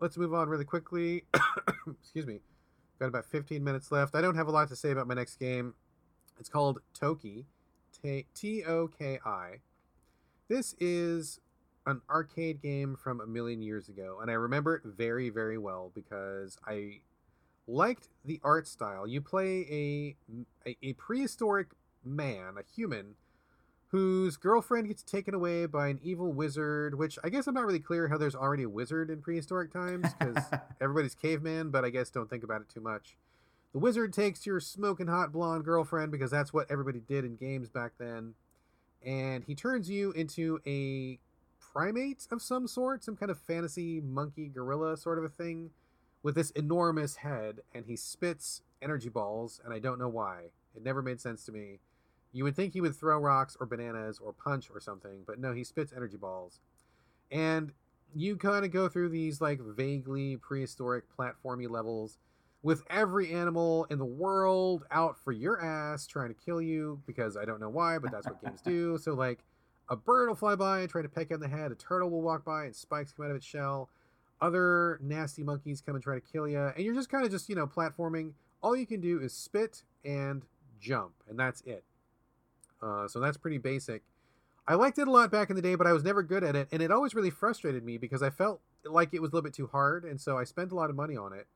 let's move on really quickly. Excuse me. Got about 15 minutes left. I don't have a lot to say about my next game. It's called Toki, T O K I. This is an arcade game from a million years ago, and I remember it very, very well because I liked the art style. You play a, a, a prehistoric man, a human, whose girlfriend gets taken away by an evil wizard, which I guess I'm not really clear how there's already a wizard in prehistoric times because everybody's caveman, but I guess don't think about it too much. The wizard takes your smoking hot blonde girlfriend because that's what everybody did in games back then, and he turns you into a primate of some sort, some kind of fantasy monkey gorilla sort of a thing with this enormous head, and he spits energy balls, and I don't know why. It never made sense to me you would think he would throw rocks or bananas or punch or something, but no, he spits energy balls. And you kind of go through these like vaguely prehistoric platformy levels with every animal in the world out for your ass trying to kill you because I don't know why, but that's what games do. So like a bird will fly by and try to peck on the head, a turtle will walk by and spikes come out of its shell. Other nasty monkeys come and try to kill you, and you're just kind of just, you know, platforming. All you can do is spit and jump, and that's it. Uh, so that's pretty basic. I liked it a lot back in the day, but I was never good at it, and it always really frustrated me because I felt like it was a little bit too hard, and so I spent a lot of money on it.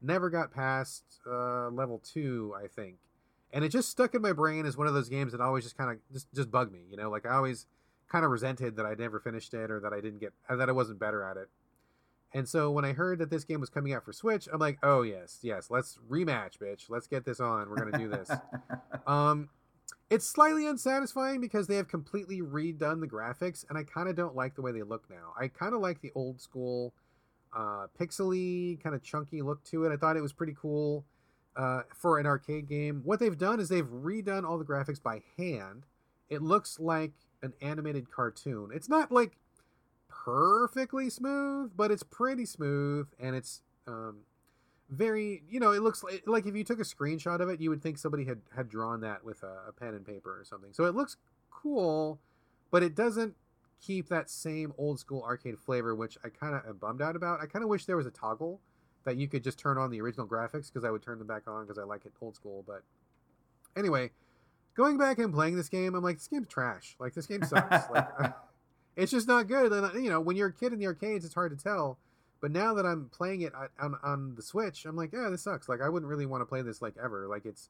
Never got past uh, level two, I think, and it just stuck in my brain as one of those games that always just kind of just just bugged me. You know, like I always kind of resented that I never finished it or that I didn't get that I wasn't better at it. And so when I heard that this game was coming out for Switch, I'm like, oh yes, yes, let's rematch, bitch. Let's get this on. We're gonna do this. um, it's slightly unsatisfying because they have completely redone the graphics, and I kind of don't like the way they look now. I kind of like the old school, uh, pixely, kind of chunky look to it. I thought it was pretty cool uh, for an arcade game. What they've done is they've redone all the graphics by hand. It looks like an animated cartoon. It's not like perfectly smooth, but it's pretty smooth, and it's um, very you know it looks like, like if you took a screenshot of it you would think somebody had had drawn that with a, a pen and paper or something so it looks cool but it doesn't keep that same old school arcade flavor which i kind of am bummed out about i kind of wish there was a toggle that you could just turn on the original graphics because i would turn them back on because i like it old school but anyway going back and playing this game i'm like this game's trash like this game sucks like it's just not good and you know when you're a kid in the arcades it's hard to tell but now that I'm playing it on, on the Switch, I'm like, yeah, this sucks. Like, I wouldn't really want to play this like ever. Like, it's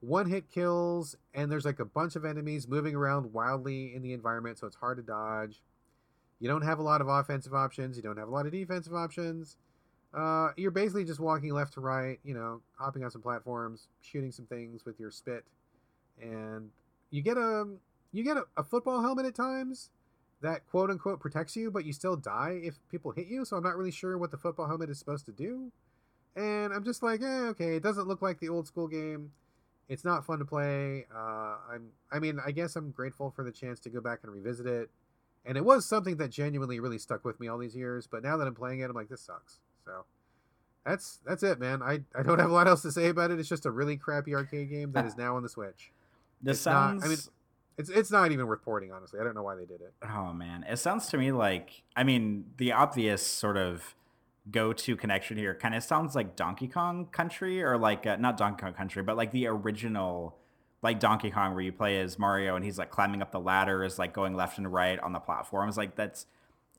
one hit kills, and there's like a bunch of enemies moving around wildly in the environment, so it's hard to dodge. You don't have a lot of offensive options. You don't have a lot of defensive options. Uh, you're basically just walking left to right, you know, hopping on some platforms, shooting some things with your spit, and you get a you get a, a football helmet at times that quote unquote protects you, but you still die if people hit you. So I'm not really sure what the football helmet is supposed to do. And I'm just like, eh, okay, it doesn't look like the old school game. It's not fun to play. Uh, I'm, I mean, I guess I'm grateful for the chance to go back and revisit it. And it was something that genuinely really stuck with me all these years. But now that I'm playing it, I'm like, this sucks. So that's that's it, man. I, I don't have a lot else to say about it. It's just a really crappy arcade game that is now on the Switch. This it's sounds. Not, I mean, it's it's not even worth porting, honestly. I don't know why they did it. Oh man, it sounds to me like I mean the obvious sort of go-to connection here kind of sounds like Donkey Kong Country or like uh, not Donkey Kong Country, but like the original like Donkey Kong where you play as Mario and he's like climbing up the ladders, like going left and right on the platforms. Like that's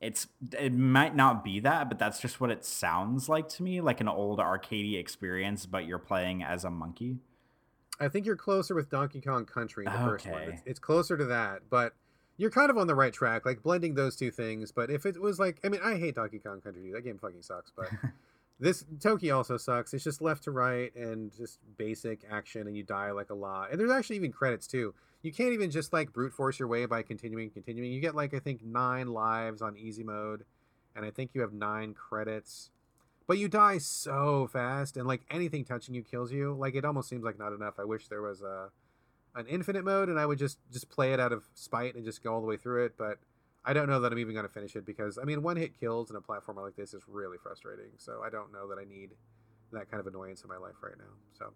it's it might not be that, but that's just what it sounds like to me, like an old arcadey experience, but you're playing as a monkey. I think you're closer with Donkey Kong Country, the okay. first one. It's, it's, closer to that, but you're kind of on the right track, like blending those two things. But if it was like, I mean, I hate Donkey Kong Country. That game fucking sucks. But this Toki also sucks. It's just left to right and just basic action, and you die like a lot. And there's actually even credits too. You can't even just like brute force your way by continuing, continuing. You get like I think nine lives on easy mode, and I think you have nine credits but you die so fast and like anything touching you kills you. Like it almost seems like not enough. I wish there was a an infinite mode and i would just just play it out of spite and just go all the way through it but i don't know that i'm even going to finish it because i mean one hit kills in a platformer like this is really frustrating so i don't know that i need that kind of annoyance in my life right now so.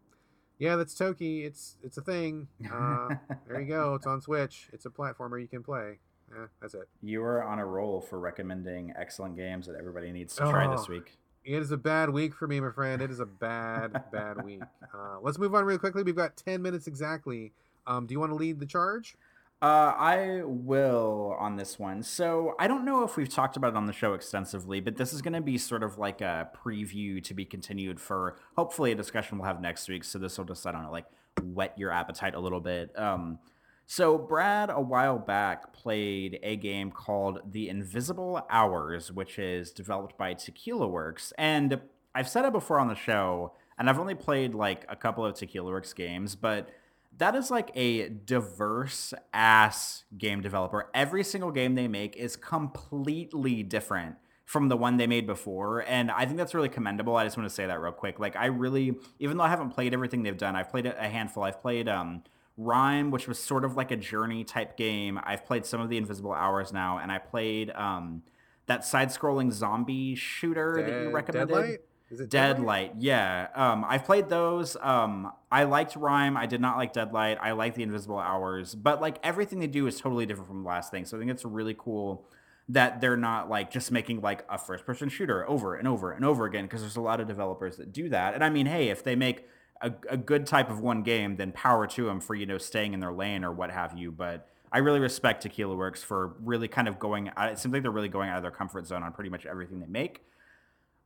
Yeah that's toki. It's it's a thing. Uh, there you go. It's on switch. It's a platformer you can play. Yeah, that's it. You are on a roll for recommending excellent games that everybody needs to try this oh, week. It is a bad week for me, my friend. It is a bad, bad week. Uh, let's move on real quickly. We've got 10 minutes exactly. Um, do you want to lead the charge? Uh, I will on this one. So I don't know if we've talked about it on the show extensively, but this is going to be sort of like a preview to be continued for hopefully a discussion we'll have next week. So this will just, I don't know, like whet your appetite a little bit. Um, So, Brad, a while back, played a game called The Invisible Hours, which is developed by Tequila Works. And I've said it before on the show, and I've only played like a couple of Tequila Works games, but that is like a diverse ass game developer. Every single game they make is completely different from the one they made before. And I think that's really commendable. I just want to say that real quick. Like, I really, even though I haven't played everything they've done, I've played a handful. I've played, um, RiME, which was sort of like a journey type game. I've played some of the Invisible Hours now, and I played um, that side-scrolling zombie shooter Dead, that you recommended. Deadlight? Is it Deadlight? Deadlight? Yeah. Um, I've played those. Um, I liked RiME. I did not like Deadlight. I like the Invisible Hours, but like everything they do is totally different from the last thing. So I think it's really cool that they're not like just making like a first-person shooter over and over and over again because there's a lot of developers that do that. And I mean, hey, if they make a, a good type of one game, then power to them for you know staying in their lane or what have you. But I really respect Tequila Works for really kind of going. It seems like they're really going out of their comfort zone on pretty much everything they make.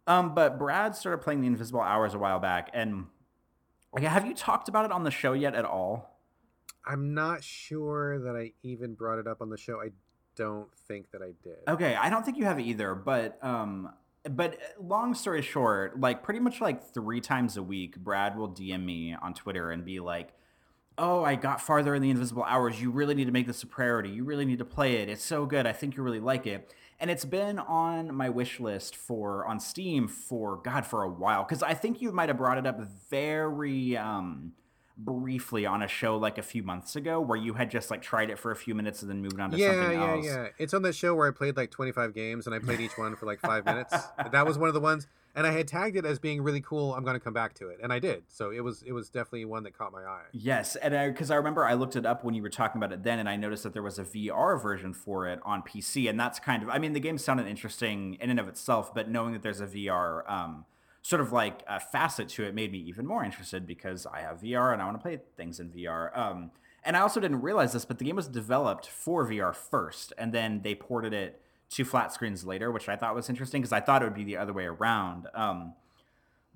Um, but Brad started playing the Invisible Hours a while back, and like, have you talked about it on the show yet at all? I'm not sure that I even brought it up on the show. I don't think that I did. Okay, I don't think you have either, but um, but uh, long story short, like pretty much like three times a week, Brad will DM me on Twitter and be like, "Oh, I got farther in the Invisible Hours. You really need to make this a priority. You really need to play it. It's so good. I think you really like it." And it's been on my wish list for on Steam for God for a while because I think you might have brought it up very um briefly on a show like a few months ago where you had just like tried it for a few minutes and then moved on to yeah, something else. Yeah, yeah, yeah. It's on that show where I played like 25 games and I played each one for like five minutes. That was one of the ones, and I had tagged it as being really cool. I'm going to come back to it, and I did. So it was it was definitely one that caught my eye. Yes, and because I, I remember I looked it up when you were talking about it then, and I noticed that there was a VR version for it on PC, and that's kind of I mean the game sounded interesting in and of itself, but knowing that there's a VR. Um, sort of like a facet to it made me even more interested because I have VR and I want to play things in VR. Um, and I also didn't realize this, but the game was developed for VR first, and then they ported it to flat screens later, which I thought was interesting because I thought it would be the other way around. Um,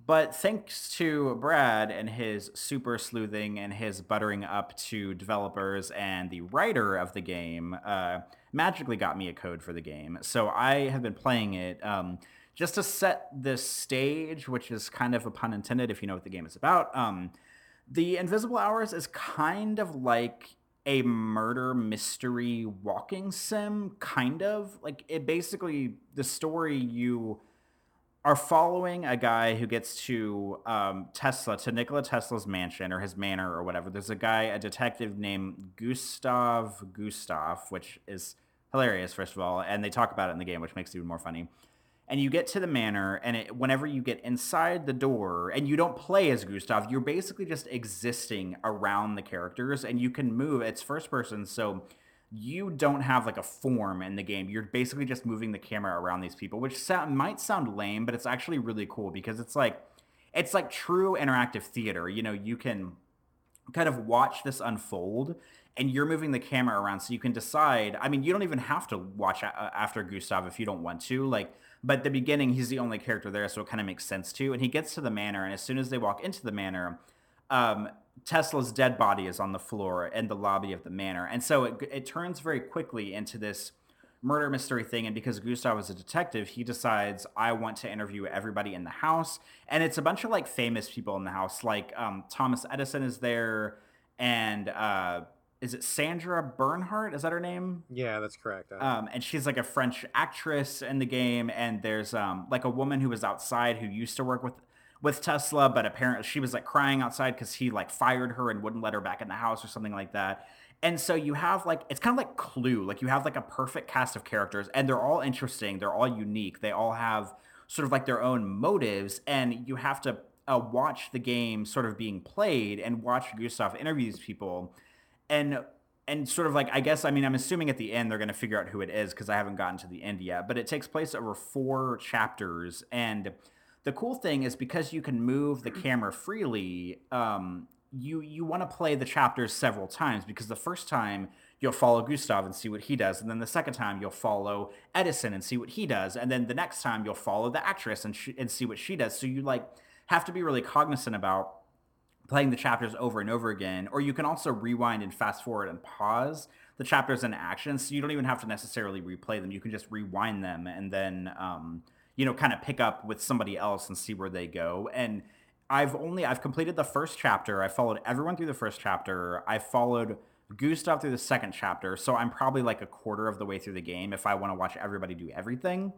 but thanks to Brad and his super sleuthing and his buttering up to developers and the writer of the game, uh, magically got me a code for the game. So I have been playing it. Um, just to set the stage, which is kind of a pun intended if you know what the game is about. Um, the Invisible Hours is kind of like a murder mystery walking sim, kind of like it. Basically, the story you are following a guy who gets to um, Tesla, to Nikola Tesla's mansion or his manor or whatever. There's a guy, a detective named Gustav Gustav, which is hilarious, first of all, and they talk about it in the game, which makes it even more funny and you get to the manor and it, whenever you get inside the door and you don't play as gustav you're basically just existing around the characters and you can move it's first person so you don't have like a form in the game. You're basically just moving the camera around these people which might sound lame but it's actually really cool because it's like it's like true interactive theater. You know you can kind of watch this unfold and you're moving the camera around so you can decide i mean you don't even have to watch a- after gustav if you don't want to like but the beginning, he's the only character there, so it kind of makes sense too. And he gets to the manor, and as soon as they walk into the manor, um, Tesla's dead body is on the floor in the lobby of the manor, and so it, it turns very quickly into this murder mystery thing. And because Gustav is a detective, he decides I want to interview everybody in the house, and it's a bunch of like famous people in the house, like um, Thomas Edison is there, and uh, is it Sandra Bernhard? Is that her name? Yeah, that's correct. Um, and she's like a French actress in the game. And there's um, like a woman who was outside who used to work with with Tesla, but apparently she was like crying outside because he like fired her and wouldn't let her back in the house or something like that. And so you have like it's kind of like Clue, like you have like a perfect cast of characters, and they're all interesting, they're all unique, they all have sort of like their own motives, and you have to uh, watch the game sort of being played and watch Gustav interview these people and and sort of like I guess I mean I'm assuming at the end they're going to figure out who it is because I haven't gotten to the end yet. But it takes place over four chapters, and the cool thing is because you can move the camera freely. Um, you you want to play the chapters several times because the first time you'll follow Gustav and see what he does, and then the second time you'll follow Edison and see what he does, and then the next time you'll follow the actress and sh- and see what she does. So you like have to be really cognizant about playing the chapters over and over again, or you can also rewind and fast forward and pause the chapters in action, so you don't even have to necessarily replay them. You can just rewind them and then, um, you know, kind of pick up with somebody else and see where they go. And I've only I've completed the first chapter. I followed everyone through the first chapter. I followed Gustav through the second chapter, so I'm probably like a quarter of the way through the game if I want to watch everybody do everything.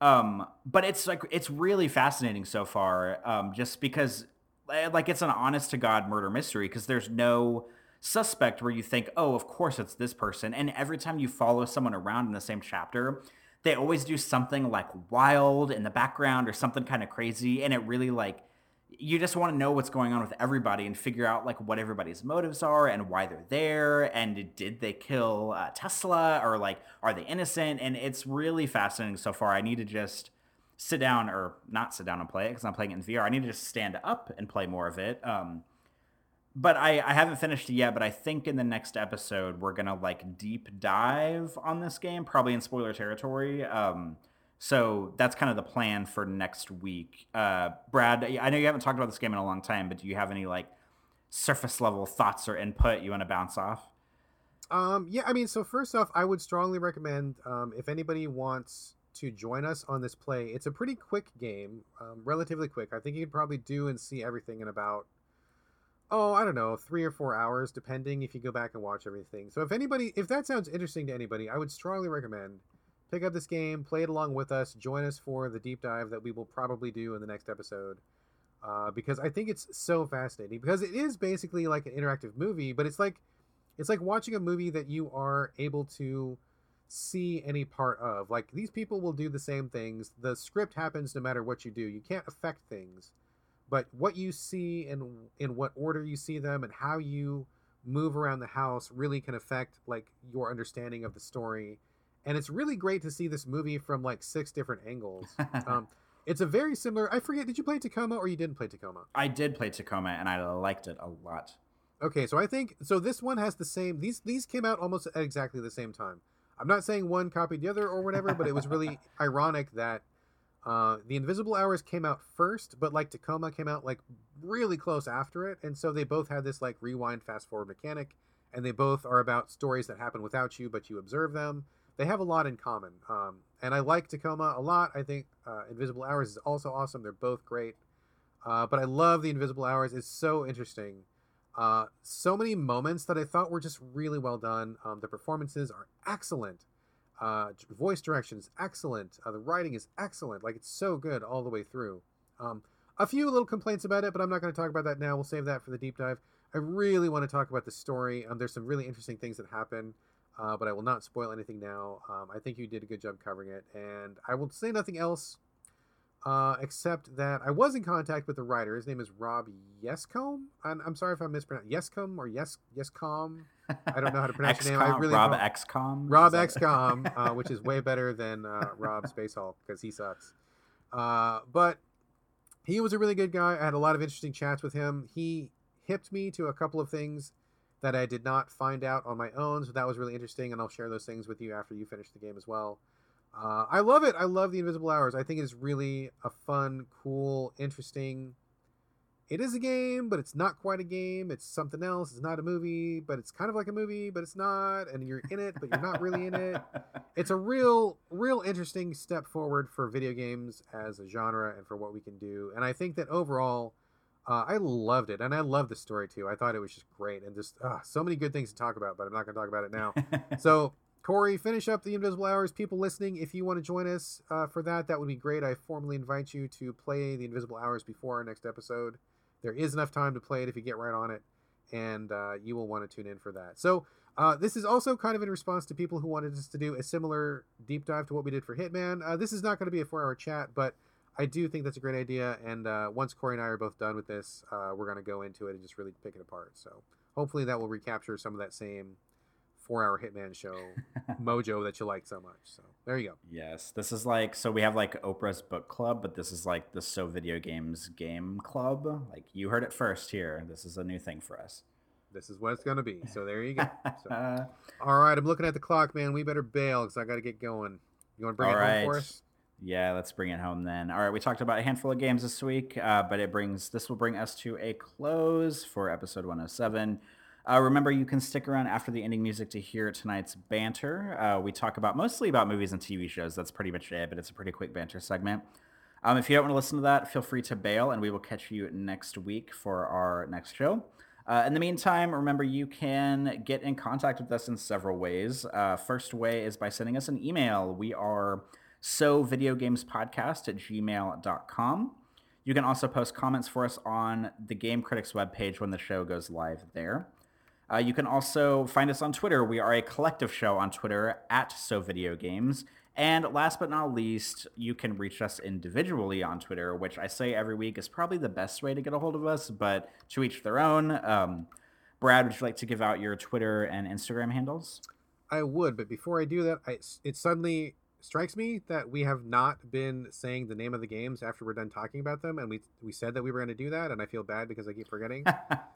Um, but it's like it's really fascinating so far, um, just because like it's an honest to god murder mystery because there's no suspect where you think, oh, of course it's this person, and every time you follow someone around in the same chapter, they always do something like wild in the background or something kind of crazy, and it really like you just want to know what's going on with everybody and figure out like what everybody's motives are and why they're there and did they kill uh, tesla or like are they innocent? And it's really fascinating so far. I need to just sit down or not sit down and play it because i'm playing it in vr i need to just stand up and play more of it um, but I, I haven't finished it yet but i think in the next episode we're gonna like deep dive on this game probably in spoiler territory um, so that's kind of the plan for next week. Uh, Brad, I know you haven't talked about this game in a long time, but do you have any like surface level thoughts or input you want to bounce off? Um, yeah, I mean, so first off, I would strongly recommend um, if anybody wants to join us on this play, it's a pretty quick game, um, relatively quick. I think you could probably do and see everything in about, oh, I don't know, three or four hours, depending if you go back and watch everything. So if anybody, if that sounds interesting to anybody, I would strongly recommend pick up this game, play it along with us, join us for the deep dive that we will probably do in the next episode. Uh, because I think it's so fascinating. Because it is basically like an interactive movie, but it's like it's like watching a movie that you are able to see any part of. Like these people will do the same things. The script happens no matter what you do. You can't affect things, but what you see and in what order you see them and how you move around the house really can affect like your understanding of the story and it's really great to see this movie from like six different angles. um, it's a very similar. I forget. Did you play Tacoma or you didn't play Tacoma? I did play Tacoma, and I liked it a lot. Okay, so I think so. This one has the same. These these came out almost at exactly the same time. I'm not saying one copied the other or whatever, but it was really ironic that uh, the Invisible Hours came out first, but like Tacoma came out like really close after it, and so they both had this like rewind, fast forward mechanic, and they both are about stories that happen without you, but you observe them they have a lot in common. Um, and I like Tacoma a lot. I think uh, Invisible Hours is also awesome. They're both great. Uh, but I love the Invisible Hours. It's so interesting. Uh, so many moments that I thought were just really well done. Um, the performances are excellent. Uh, voice direction is excellent. Uh, the writing is excellent. Like it's so good all the way through. Um, a few little complaints about it, but I'm not going to talk about that now. We'll save that for the deep dive. I really want to talk about the story. Um, there's some really interesting things that happen uh, but I will not spoil anything now. Um, I think you did a good job covering it, and I will say nothing else uh, except that I was in contact with the writer. His name is Rob Yescombe. I'm, I'm sorry if I mispronounced Yescombe or Yes Yescom. I don't know how to pronounce his name. I really Rob XCOM. Rob XCOM, uh, which is way better than uh, Rob Space Hulk because he sucks. Uh, but he was a really good guy. I had a lot of interesting chats with him. He hipped me to a couple of things that I did not find out on my own. So that was really interesting, and I'll share those things with you after you finish the game as well. Uh, I love it. I love the Invisible Hours. I think it's really a fun, cool, interesting. It is a game, but it's not quite a game. It's something else. It's not a movie, but it's kind of like a movie, but it's not. And you're in it, but you're not really in it. It's a real, real interesting step forward for video games as a genre and for what we can do. And I think that overall, uh, I loved it, and I love the story too. I thought it was just great, and just uh, so many good things to talk about. But I'm not going to talk about it now. so, Corey, finish up the Invisible Hours. People listening, if you want to join us uh, for that, that would be great. I formally invite you to play the Invisible Hours before our next episode. There is enough time to play it if you get right on it, and uh, you will want to tune in for that. So. Uh, this is also kind of in response to people who wanted us to do a similar deep dive to what we did for Hitman. Uh, this is not going to be a four-hour chat, but I do think that's a great idea. And uh, once Corey and I are both done with this, uh, we're going to go into it and just really pick it apart. So hopefully that will recapture some of that same four hour Hitman show mojo that you like so much. So there you go. Yes. This is like, so we have like Oprah's book club, but this is like the So Video Games game club. Like you heard it first here. This is a new thing for us. This is what it's going to be. So there you go. So, all right. I'm looking at the clock, man. We better bail because I got to get going. You want to bring All it right. home for us? Yeah, let's bring it home then. All right, we talked about a handful of games this week, uh, but it brings this will bring us to a close for episode 107. Uh, remember, you can stick around after the ending music to hear tonight's banter. Uh, we talk about mostly about movies and TV shows. That's pretty much it, but it's a pretty quick banter segment. Um, if you don't want to listen to that, feel free to bail, and we will catch you next week for our next show. Uh, in the meantime, remember you can get in contact with us in several ways. Uh, first way is by sending us an email. We are so video games podcast at gmail.com. You can also post comments for us on the Game Critics webpage when the show goes live there. Uh, you can also find us on Twitter. We are a collective show on Twitter at So Video Games. And last but not least, you can reach us individually on Twitter, which I say every week is probably the best way to get a hold of us, but to each their own. Um, Brad, would you like to give out your Twitter and Instagram handles? I would, but before I do that, I, it suddenly strikes me that we have not been saying the name of the games after we're done talking about them, and we we said that we were going to do that, and I feel bad because I keep forgetting.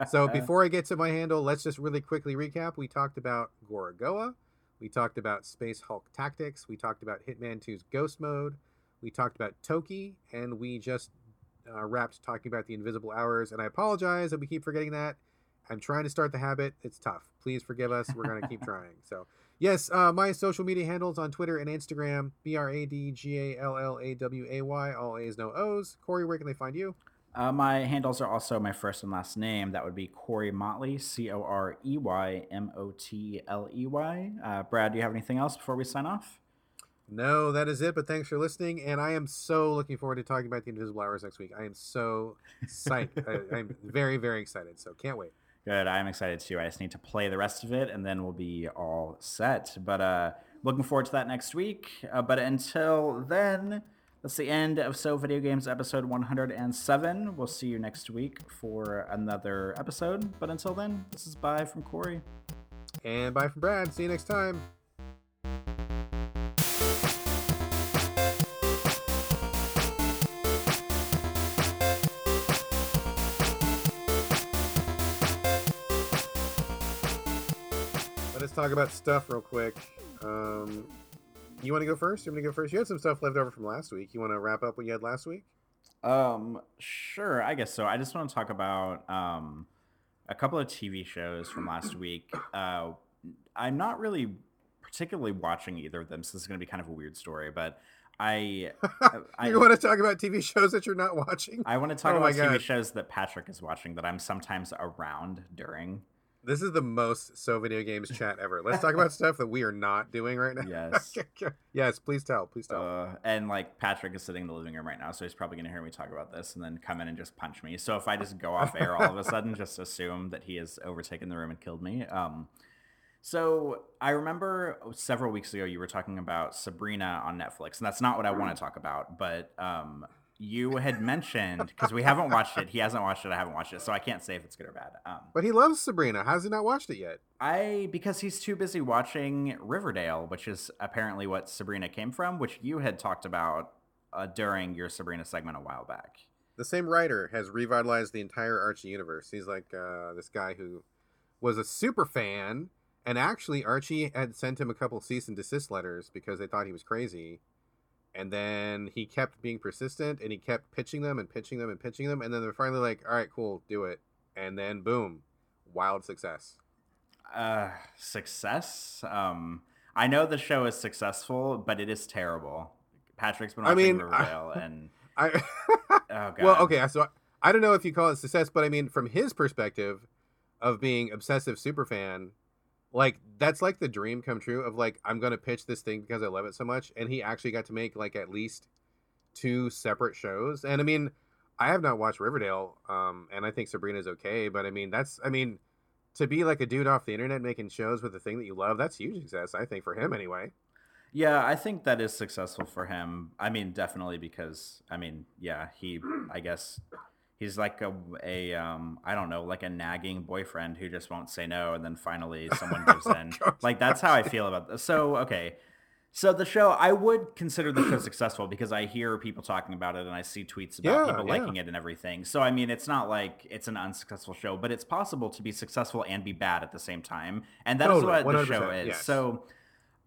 so before I get to my handle, let's just really quickly recap. We talked about Gorogoa, we talked about Space Hulk Tactics, we talked about Hitman 2's Ghost Mode, we talked about Toki, and we just uh, wrapped talking about the Invisible Hours. And I apologize that we keep forgetting that. I'm trying to start the habit. It's tough. Please forgive us. We're going to keep trying. So Yes, uh, my social media handles on Twitter and Instagram: B R A D G A L L A W A Y. All A's, no O's. Corey, where can they find you? Uh, my handles are also my first and last name. That would be Corey Motley, C O R E Y M O T L E Y. Uh, Brad, do you have anything else before we sign off? No, that is it. But thanks for listening, and I am so looking forward to talking about the Invisible Hours next week. I am so psyched. I, I'm very, very excited. So can't wait. Good. I'm excited too. I just need to play the rest of it and then we'll be all set. But uh, looking forward to that next week. Uh, but until then, that's the end of So Video Games episode 107. We'll see you next week for another episode. But until then, this is bye from Corey. And bye from Brad. See you next time. Let's talk about stuff real quick. Um, you want to go first? You want to go first? You had some stuff left over from last week. You want to wrap up what you had last week? Um, sure. I guess so. I just want to talk about um, a couple of TV shows from last week. Uh, I'm not really particularly watching either of them, so this is going to be kind of a weird story, but. I, I you want to talk about TV shows that you're not watching? I want to talk oh about TV shows that Patrick is watching that I'm sometimes around during. This is the most so video games chat ever. Let's talk about stuff that we are not doing right now. Yes. yes, please tell. Please tell. Uh, and like Patrick is sitting in the living room right now, so he's probably going to hear me talk about this and then come in and just punch me. So if I just go off air all of a sudden, just assume that he has overtaken the room and killed me. Um, so I remember several weeks ago you were talking about Sabrina on Netflix, and that's not what I want to talk about, but um, you had mentioned because we haven't watched it. He hasn't watched it. I haven't watched it, so I can't say if it's good or bad. Um, but he loves Sabrina. How's he not watched it yet? I because he's too busy watching Riverdale, which is apparently what Sabrina came from, which you had talked about uh, during your Sabrina segment a while back. The same writer has revitalized the entire Archie universe. He's like uh, this guy who was a super fan, and actually Archie had sent him a couple cease and desist letters because they thought he was crazy and then he kept being persistent and he kept pitching them and pitching them and pitching them and then they're finally like all right cool do it. And then boom wild success. Uh success? Um i know the show is successful but it is terrible. Patrick's been watching I mean, Riverdale I, and i oh God. well okay so I, I don't know if you call it success but i mean from his perspective of being obsessive super fan like that's like the dream come true of like i'm gonna pitch this thing because i love it so much and he actually got to make like at least two separate shows and i mean i have not watched riverdale um and i think sabrina's okay but i mean that's i mean to be like a dude off the internet making shows with the thing that you love that's huge success i think for him anyway. Yeah i think that is successful for him. I mean definitely because i mean yeah he i guess he's like a a um I don't know like a nagging boyfriend who just won't say no and then finally someone gives in. like that's how I feel about this. So okay. So the show I would consider the show successful because I hear people talking about it and I see tweets about yeah, people yeah. liking it and everything. So I mean it's not like it's an unsuccessful show, but it's possible to be successful and be bad at the same time. And that's totally, what the show is. Yes. So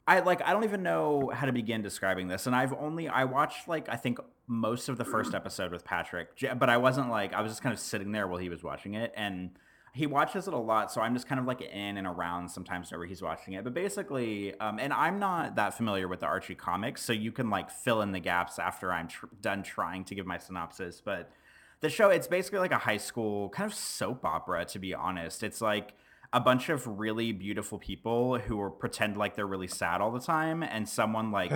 I like I don't even know how to begin describing this, and I've only I watched like I think most of the first episode with Patrick, but I wasn't like I was just kind of sitting there while he was watching it, and he watches it a lot, so I'm just kind of like in and around sometimes whenever he's watching it. But basically, um, and I'm not that familiar with the Archie comics, so you can like fill in the gaps after I'm tr- done trying to give my synopsis. But the show, it's basically like a high school kind of soap opera, to be honest. It's like a bunch of really beautiful people who are pretend like they're really sad all the time and someone like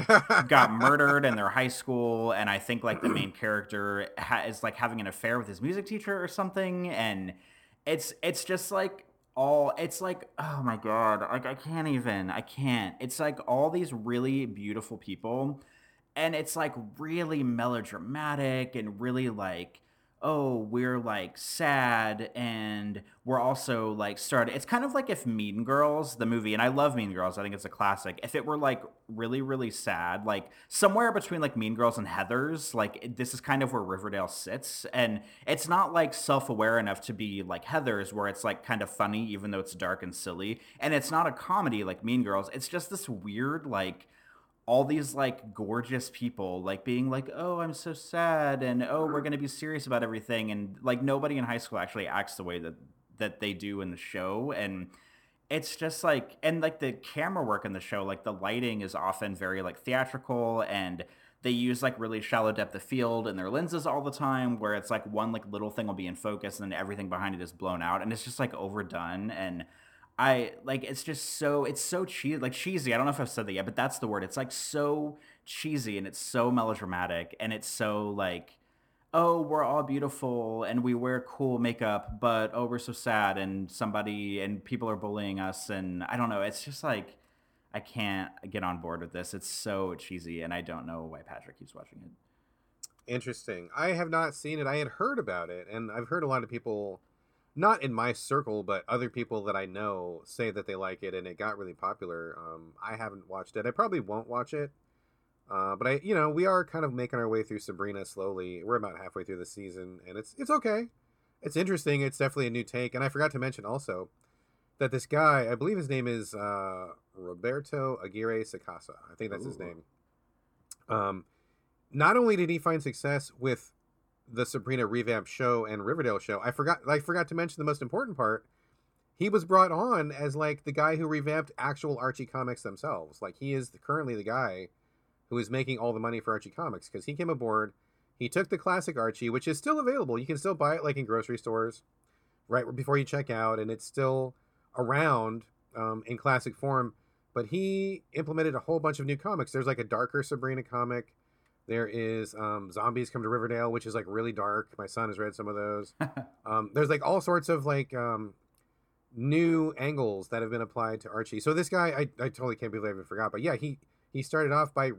got murdered in their high school and i think like the main character ha- is like having an affair with his music teacher or something and it's it's just like all it's like oh my god like I can't even I can't. It's like all these really beautiful people and it's like really melodramatic and really like oh, we're like sad and we're also like started. It's kind of like if Mean Girls, the movie, and I love Mean Girls, I think it's a classic. If it were like really, really sad, like somewhere between like Mean Girls and Heathers, like this is kind of where Riverdale sits. And it's not like self aware enough to be like Heathers, where it's like kind of funny, even though it's dark and silly. And it's not a comedy like Mean Girls. It's just this weird, like, all these like gorgeous people like being like oh i'm so sad and oh we're going to be serious about everything and like nobody in high school actually acts the way that that they do in the show and it's just like and like the camera work in the show like the lighting is often very like theatrical and they use like really shallow depth of field in their lenses all the time where it's like one like little thing will be in focus and then everything behind it is blown out and it's just like overdone and I like it's just so it's so cheesy like cheesy. I don't know if I've said that yet, but that's the word. It's like so cheesy and it's so melodramatic and it's so like oh we're all beautiful and we wear cool makeup but oh we're so sad and somebody and people are bullying us and I don't know. It's just like I can't get on board with this. It's so cheesy and I don't know why Patrick keeps watching it. Interesting. I have not seen it. I had heard about it and I've heard a lot of people not in my circle, but other people that I know say that they like it, and it got really popular. Um, I haven't watched it. I probably won't watch it, uh, but I, you know, we are kind of making our way through Sabrina slowly. We're about halfway through the season, and it's it's okay. It's interesting. It's definitely a new take, and I forgot to mention also that this guy, I believe his name is uh, Roberto Aguirre Sacasa. I think that's Ooh. his name. Um, not only did he find success with the Sabrina revamp show and Riverdale show. I forgot I forgot to mention the most important part. He was brought on as like the guy who revamped actual Archie comics themselves. Like he is the, currently the guy who is making all the money for Archie comics because he came aboard. He took the classic Archie, which is still available. You can still buy it like in grocery stores, right before you check out, and it's still around um, in classic form. But he implemented a whole bunch of new comics. There's like a darker Sabrina comic. There is um, Zombies Come to Riverdale, which is like really dark. My son has read some of those. um, there's like all sorts of like um, new angles that have been applied to Archie. So this guy, I, I totally can't believe I even forgot. But yeah, he he started off by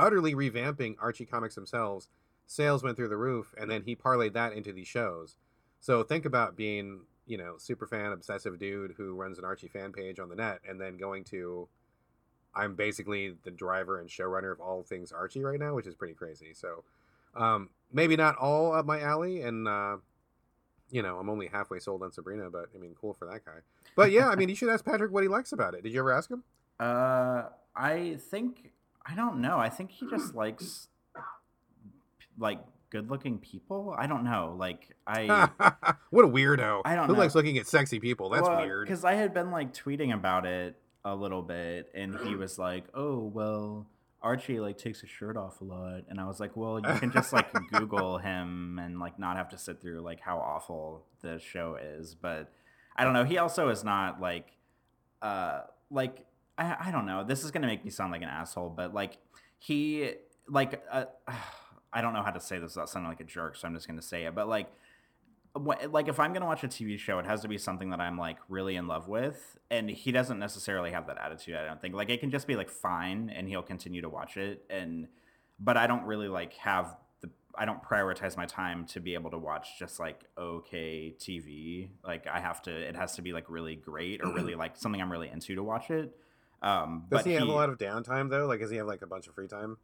utterly revamping Archie comics themselves. Sales went through the roof, and then he parlayed that into these shows. So think about being, you know, super fan, obsessive dude who runs an Archie fan page on the net, and then going to I'm basically the driver and showrunner of all things Archie right now, which is pretty crazy. So um, maybe not all up my alley, and uh, you know I'm only halfway sold on Sabrina, but I mean, cool for that guy. But yeah, I mean, you should ask Patrick what he likes about it. Did you ever ask him? Uh, I think I don't know. I think he just likes like good-looking people. I don't know. Like I, what a weirdo. I don't. Who know. likes looking at sexy people? That's well, weird. Because I had been like tweeting about it a little bit and he was like oh well archie like takes his shirt off a lot and i was like well you can just like google him and like not have to sit through like how awful the show is but i don't know he also is not like uh like i, I don't know this is gonna make me sound like an asshole but like he like uh, i don't know how to say this without sounding like a jerk so i'm just gonna say it but like like if I'm gonna watch a TV show, it has to be something that I'm like really in love with, and he doesn't necessarily have that attitude. I don't think like it can just be like fine, and he'll continue to watch it, and but I don't really like have the I don't prioritize my time to be able to watch just like okay TV. Like I have to, it has to be like really great or really like something I'm really into to watch it. Um, Does he have he, a lot of downtime though? Like, does he have like a bunch of free time?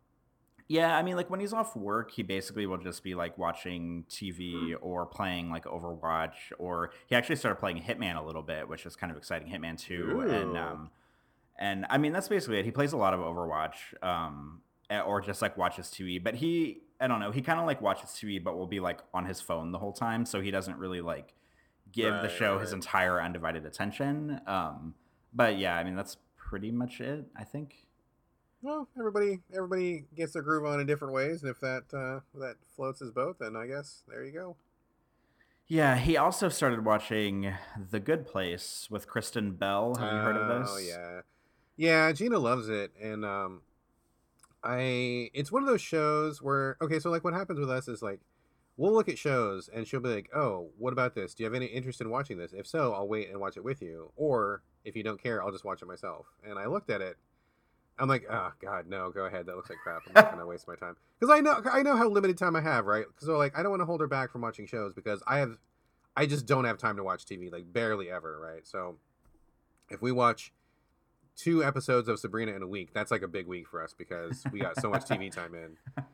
Yeah, I mean, like when he's off work, he basically will just be like watching TV or playing like Overwatch, or he actually started playing Hitman a little bit, which is kind of exciting. Hitman Two, Ooh. and um, and I mean that's basically it. He plays a lot of Overwatch, um, or just like watches TV. But he, I don't know, he kind of like watches TV, but will be like on his phone the whole time, so he doesn't really like give right, the show right. his entire undivided attention. Um, but yeah, I mean that's pretty much it. I think. Well, everybody everybody gets their groove on in different ways, and if that uh, that floats his boat, then I guess there you go. Yeah, he also started watching The Good Place with Kristen Bell. Have you heard of this? Oh yeah, yeah. Gina loves it, and um, I it's one of those shows where okay, so like what happens with us is like we'll look at shows and she'll be like, "Oh, what about this? Do you have any interest in watching this? If so, I'll wait and watch it with you. Or if you don't care, I'll just watch it myself." And I looked at it. I'm like, "Oh God, no! Go ahead. That looks like crap. I'm not gonna waste my time." Because I know I know how limited time I have, right? Because so, like I don't want to hold her back from watching shows because I have, I just don't have time to watch TV, like barely ever, right? So if we watch two episodes of Sabrina in a week, that's like a big week for us because we got so much TV time in.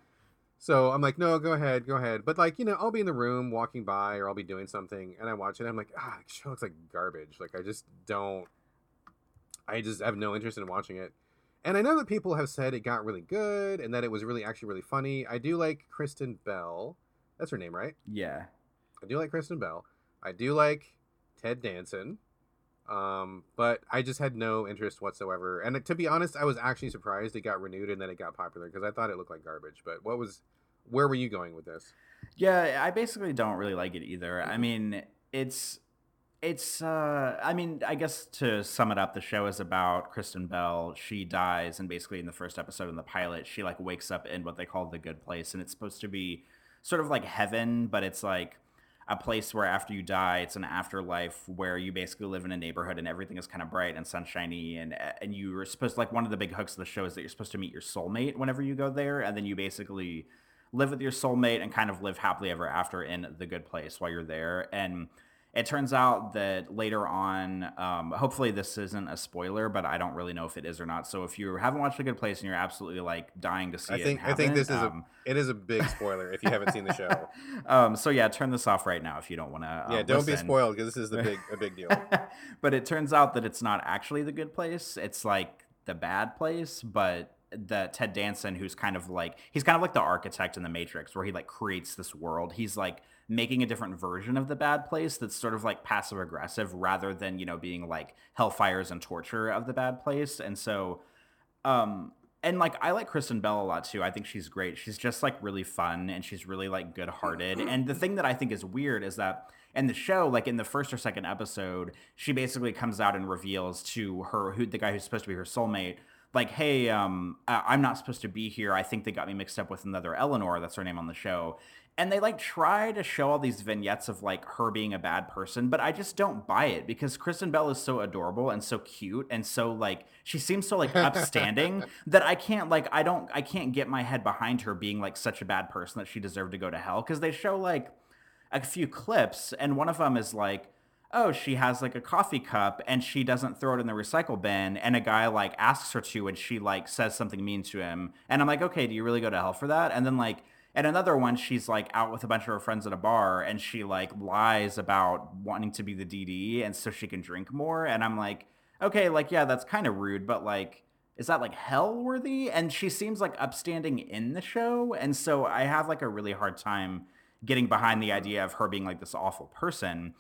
So I'm like, no, go ahead, go ahead. But like, you know, I'll be in the room walking by or I'll be doing something and I watch it. I'm like, ah, it show looks like garbage. Like I just don't I just have no interest in watching it. And I know that people have said it got really good and that it was really actually really funny. I do like Kristen Bell. That's her name, right? Yeah. I do like Kristen Bell. I do like Ted Danson. Um, but I just had no interest whatsoever. And to be honest, I was actually surprised it got renewed and then it got popular because I thought it looked like garbage. But what was, where were you going with this? Yeah, I basically don't really like it either. I mean, it's, it's, uh, I mean, I guess to sum it up, the show is about Kristen Bell. She dies, and basically in the first episode in the pilot, she like wakes up in what they call the good place, and it's supposed to be sort of like heaven, but it's like a place where after you die, it's an afterlife where you basically live in a neighborhood and everything is kind of bright and sunshiny, and and you're supposed to, like one of the big hooks of the show is that you're supposed to meet your soulmate whenever you go there, and then you basically live with your soulmate and kind of live happily ever after in the good place while you're there, and it turns out that later on, um, hopefully this isn't a spoiler, but I don't really know if it is or not. So if you haven't watched A Good Place and you're absolutely like dying to see I it, think I think this um, is a it is a big spoiler if you haven't seen the show. um, so yeah, turn this off right now if you don't want to. Uh, yeah, don't listen. be spoiled because this is the big a big deal. but it turns out that it's not actually the good place; it's like the bad place, but the Ted Danson, who's kind of like he's kind of like the architect in the Matrix, where he like creates this world. He's like making a different version of the bad place that's sort of like passive aggressive rather than you know being like hellfires and torture of the bad place and so um and like I like Kristen Bell a lot too. I think she's great. She's just like really fun and she's really like good-hearted. And the thing that I think is weird is that in the show, like in the first or second episode, she basically comes out and reveals to her who the guy who's supposed to be her soulmate, like, hey, um, I'm not supposed to be here. I think they got me mixed up with another Eleanor. That's her name on the show and they like try to show all these vignettes of like her being a bad person but i just don't buy it because kristen bell is so adorable and so cute and so like she seems so like upstanding that i can't like i don't i can't get my head behind her being like such a bad person that she deserved to go to hell because they show like a few clips and one of them is like oh, she has like a coffee cup and she doesn't throw it in the recycle bin. And a guy like asks her to and she like says something mean to him. And I'm like, okay, do you really go to hell for that? And then like and another one, she's like out with a bunch of her friends at a bar and she like lies about wanting to be the DD and so she can drink more. And I'm like, okay, like, yeah, that's kind of rude, but like, is that like hell worthy? And she seems like upstanding in the show. And so I have like a really hard time getting behind the idea of her being like this awful person.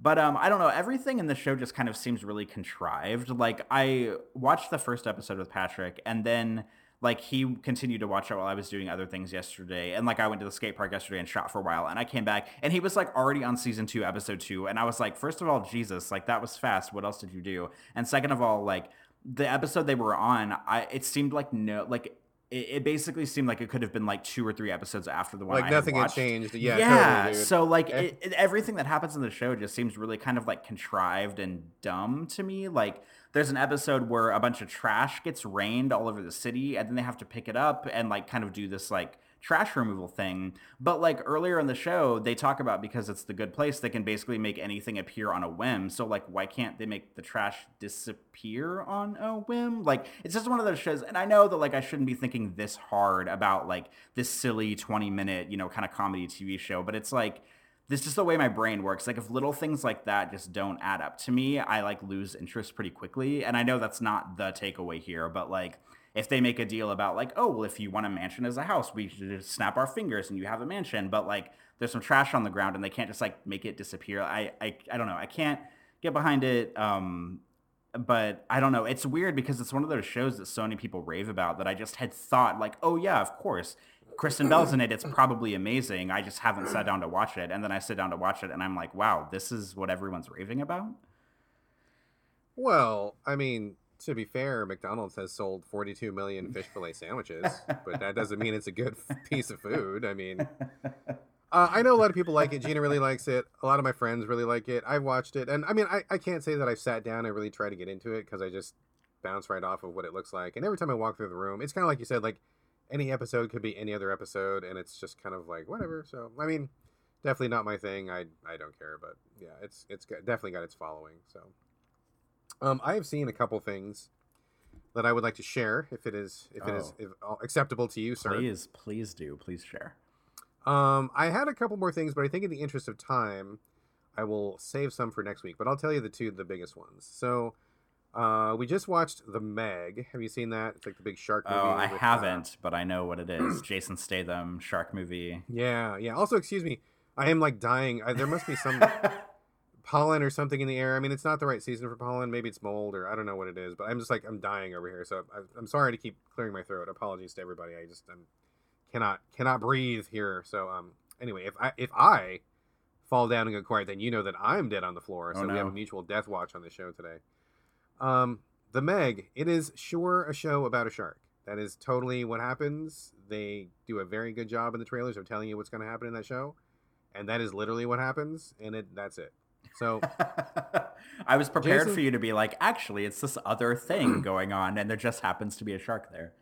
But um, I don't know. Everything in the show just kind of seems really contrived. Like I watched the first episode with Patrick, and then like he continued to watch it while I was doing other things yesterday. And like I went to the skate park yesterday and shot for a while and I came back and he was like already on season two, episode two. And I was like, first of all, Jesus, like that was fast. What else did you do? And second of all, like the episode they were on, I it seemed like no like it, it, basically seemed like it could have been like two or three episodes after the one. Like I nothing had, had changed. Yeah. Yeah. Totally, so like eh. it, everything that happens in the show just seems really kind of like contrived and dumb to me. Like there's an episode where a bunch of trash gets rained all over the city, and then they have to pick it up and like kind of do this like trash removal thing. But like earlier in the show, they talk about because it's the good place, they can basically make anything appear on a whim. So like, why can't they make the trash disappear on a whim? Like, it's just one of those shows. And I know that like I shouldn't be thinking this hard about like this silly 20 minute, you know, kind of comedy TV show, but it's like this is the way my brain works. Like if little things like that just don't add up to me, I like lose interest pretty quickly. And I know that's not the takeaway here, but like if they make a deal about like, oh, well, if you want a mansion as a house, we should just snap our fingers and you have a mansion. But like there's some trash on the ground and they can't just like make it disappear. I I, I don't know. I can't get behind it. Um, but I don't know. It's weird because it's one of those shows that so many people rave about that I just had thought like, oh yeah, of course Kristen Bell's in it. It's probably amazing. I just haven't sat down to watch it. And then I sit down to watch it and I'm like, wow, this is what everyone's raving about. Well, I mean, to be fair, McDonald's has sold 42 million fish fillet sandwiches, but that doesn't mean it's a good piece of food. I mean, uh, I know a lot of people like it. Gina really likes it. A lot of my friends really like it. I've watched it. And I mean, I, I can't say that I've sat down and really tried to get into it because I just bounce right off of what it looks like. And every time I walk through the room, it's kind of like you said, like any episode could be any other episode, and it's just kind of like whatever. So I mean, definitely not my thing. I I don't care, but yeah, it's it's got, definitely got its following. So, um, I have seen a couple things that I would like to share if it is if oh. it is oh. if, acceptable to you, sir. Please, please do. Please share. Um, I had a couple more things, but I think in the interest of time, I will save some for next week. But I'll tell you the two the biggest ones. So uh, we just watched The Meg. Have you seen that? It's like the big shark movie. Oh, I with, haven't, uh... but I know what it is. Jason Statham shark movie. Yeah, yeah. Also, excuse me, I am like dying. I, there must be some pollen or something in the air. I mean, it's not the right season for pollen. Maybe it's mold or I don't know what it is. But I'm just like I'm dying over here. So I, am sorry to keep clearing my throat. Apologies to everybody. I just I'm cannot cannot breathe here. So um anyway, if I if I fall down and go quiet, then you know that I'm dead on the floor. Oh, so oh, no. we have a mutual death watch on the show today. Um, the Meg, it is sure a show about a shark. That is totally what happens. They do a very good job in the trailers of telling you what's going to happen in that show, and that is literally what happens, and it that's it. So I was prepared Jason, for you to be like, actually, it's this other thing going on, and there just happens to be a shark there.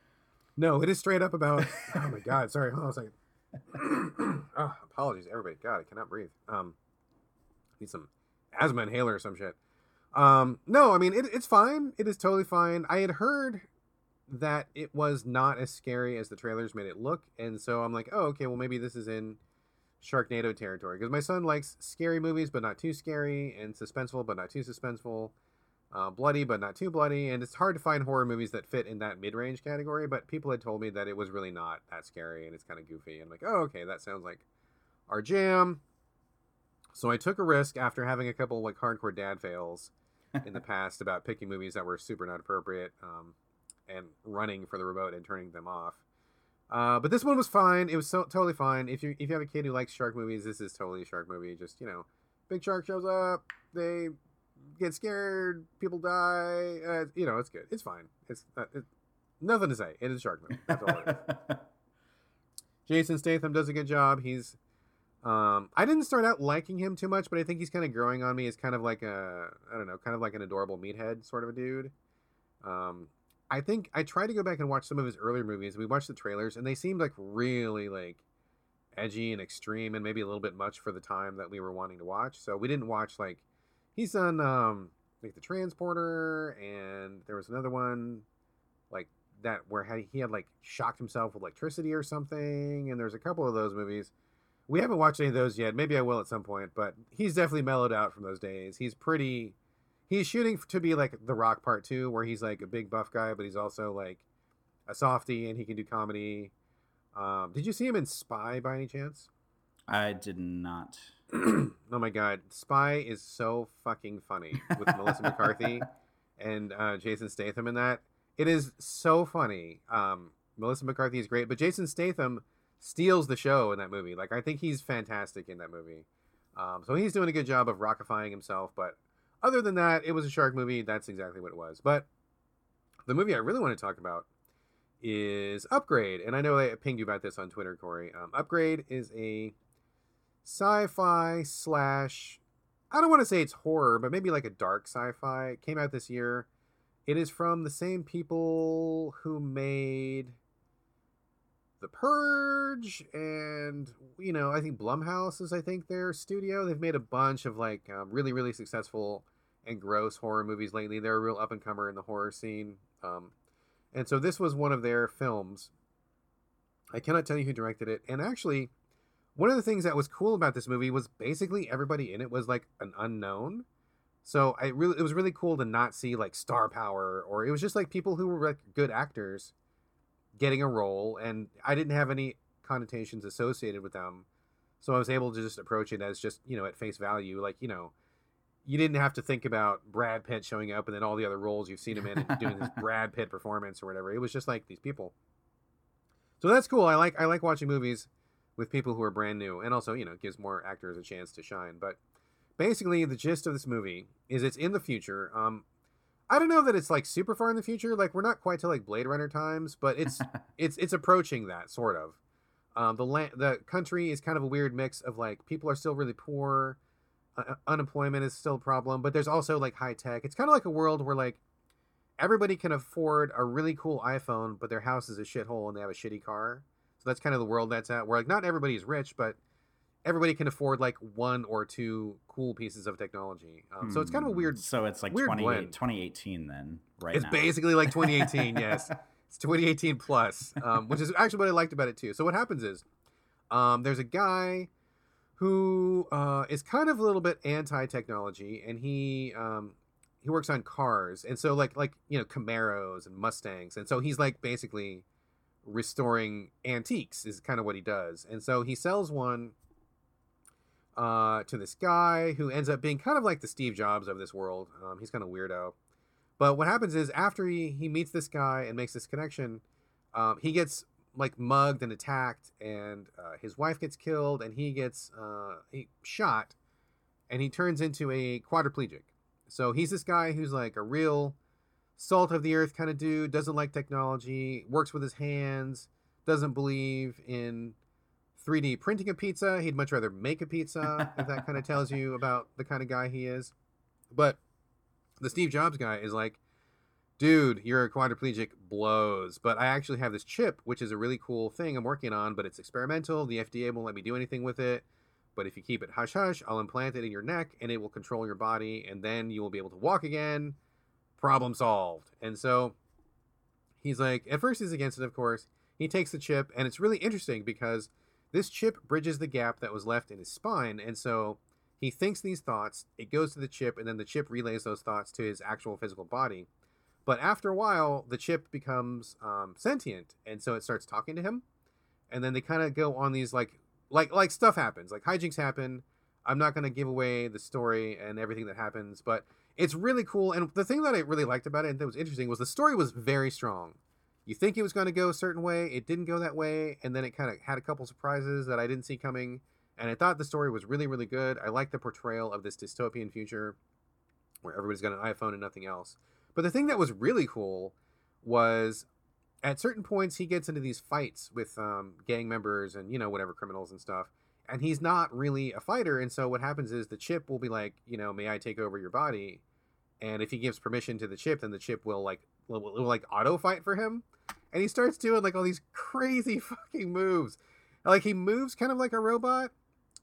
No, it is straight up about. oh my god! Sorry, hold on a second. oh, apologies, everybody. God, I cannot breathe. Um, need some asthma inhaler or some shit. Um, no, I mean it, it's fine. It is totally fine. I had heard that it was not as scary as the trailers made it look, and so I'm like, oh, okay, well maybe this is in Sharknado territory because my son likes scary movies, but not too scary, and suspenseful, but not too suspenseful, uh, bloody, but not too bloody, and it's hard to find horror movies that fit in that mid-range category. But people had told me that it was really not that scary, and it's kind of goofy. And I'm like, oh, okay, that sounds like our jam. So I took a risk after having a couple like hardcore dad fails in the past about picking movies that were super not appropriate um, and running for the remote and turning them off. Uh, but this one was fine. It was so totally fine. If you if you have a kid who likes shark movies, this is totally a shark movie. Just you know, big shark shows up, they get scared, people die. Uh, you know, it's good. It's fine. It's uh, it, nothing to say. It is a shark movie. That's all it is. Jason Statham does a good job. He's um, I didn't start out liking him too much, but I think he's kind of growing on me as kind of like a I don't know, kind of like an adorable meathead sort of a dude. Um, I think I tried to go back and watch some of his earlier movies. We watched the trailers, and they seemed like really like edgy and extreme, and maybe a little bit much for the time that we were wanting to watch. So we didn't watch like he's done um, like the Transporter, and there was another one like that where he had like shocked himself with electricity or something, and there's a couple of those movies we haven't watched any of those yet. Maybe I will at some point, but he's definitely mellowed out from those days. He's pretty. He's shooting to be like The Rock Part Two, where he's like a big buff guy, but he's also like a softy and he can do comedy. Um, did you see him in Spy by any chance? I did not. oh my god, Spy is so fucking funny with Melissa McCarthy and uh, Jason Statham in that. It is so funny. Um, Melissa McCarthy is great, but Jason Statham steals the show in that movie. Like I think he's fantastic in that movie. Um, so he's doing a good job of rockifying himself. But other than that, it was a shark movie. That's exactly what it was. But the movie I really want to talk about is Upgrade, and I know I pinged you about this on Twitter, Corey. Um, Upgrade is a sci-fi slash. I don't want to say it's horror, but maybe like a dark sci-fi. It came out this year. It is from the same people who made the Purge, and you know, I think Blumhouse is I think their studio. They've made a bunch of like um, really really successful and gross horror movies lately. They're a real up and comer in the horror scene, um, and so this was one of their films. I cannot tell you who directed it, and actually, one of the things that was cool about this movie was basically everybody in it was like an unknown. So I really it was really cool to not see like star power or it was just like people who were like good actors getting a role and I didn't have any connotations associated with them. So I was able to just approach it as just, you know, at face value like, you know, you didn't have to think about Brad Pitt showing up and then all the other roles you've seen him in and doing this Brad Pitt performance or whatever. It was just like these people. So that's cool. I like I like watching movies with people who are brand new and also, you know, gives more actors a chance to shine. But basically the gist of this movie is it's in the future. Um I don't know that it's like super far in the future. Like we're not quite to like Blade Runner times, but it's it's it's approaching that sort of. Um, the land, the country is kind of a weird mix of like people are still really poor, uh, unemployment is still a problem, but there's also like high tech. It's kind of like a world where like everybody can afford a really cool iPhone, but their house is a shithole and they have a shitty car. So that's kind of the world that's at. Where like not everybody is rich, but everybody can afford like one or two cool pieces of technology. Um, so it's kind of a Hmm. weird. So it's like weird 20, 2018 then, right? It's now. basically like 2018. yes, it's 2018 plus, um, which is actually what I liked about it too. So what happens is, um, there's a guy who uh, is kind of a little bit anti-technology, and he um, he works on cars, and so like like you know Camaros and Mustangs, and so he's like basically restoring antiques is kind of what he does, and so he sells one uh, to this guy who ends up being kind of like the Steve Jobs of this world. Um, he's kind of weirdo. But what happens is after he, he meets this guy and makes this connection, um, he gets like mugged and attacked, and uh, his wife gets killed, and he gets uh, he shot, and he turns into a quadriplegic. So he's this guy who's like a real salt of the earth kind of dude, doesn't like technology, works with his hands, doesn't believe in 3D printing a pizza. He'd much rather make a pizza, if that kind of tells you about the kind of guy he is. But the Steve Jobs guy is like, dude, you're a quadriplegic, blows. But I actually have this chip, which is a really cool thing I'm working on, but it's experimental. The FDA won't let me do anything with it. But if you keep it hush hush, I'll implant it in your neck and it will control your body, and then you will be able to walk again. Problem solved. And so he's like, at first he's against it, of course. He takes the chip, and it's really interesting because this chip bridges the gap that was left in his spine. And so he thinks these thoughts, it goes to the chip, and then the chip relays those thoughts to his actual physical body. But after a while, the chip becomes um, sentient, and so it starts talking to him. And then they kind of go on these like, like, like stuff happens, like hijinks happen. I'm not going to give away the story and everything that happens, but it's really cool. And the thing that I really liked about it and that was interesting was the story was very strong. You think it was going to go a certain way, it didn't go that way, and then it kind of had a couple surprises that I didn't see coming. And I thought the story was really, really good. I like the portrayal of this dystopian future where everybody's got an iPhone and nothing else. But the thing that was really cool was at certain points he gets into these fights with um, gang members and you know whatever criminals and stuff and he's not really a fighter and so what happens is the chip will be like you know may i take over your body and if he gives permission to the chip then the chip will like will, will like auto fight for him and he starts doing like all these crazy fucking moves. Like he moves kind of like a robot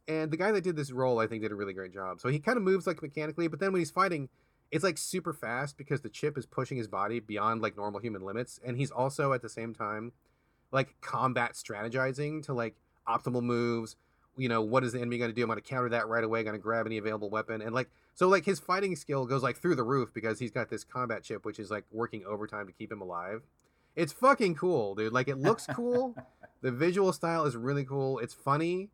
and the guy that did this role i think did a really great job. So he kind of moves like mechanically but then when he's fighting it's like super fast because the chip is pushing his body beyond like normal human limits. And he's also at the same time like combat strategizing to like optimal moves. You know what is the enemy going to do? I'm going to counter that right away. Going to grab any available weapon. And like so like his fighting skill goes like through the roof because he's got this combat chip which is like working overtime to keep him alive it's fucking cool dude like it looks cool the visual style is really cool it's funny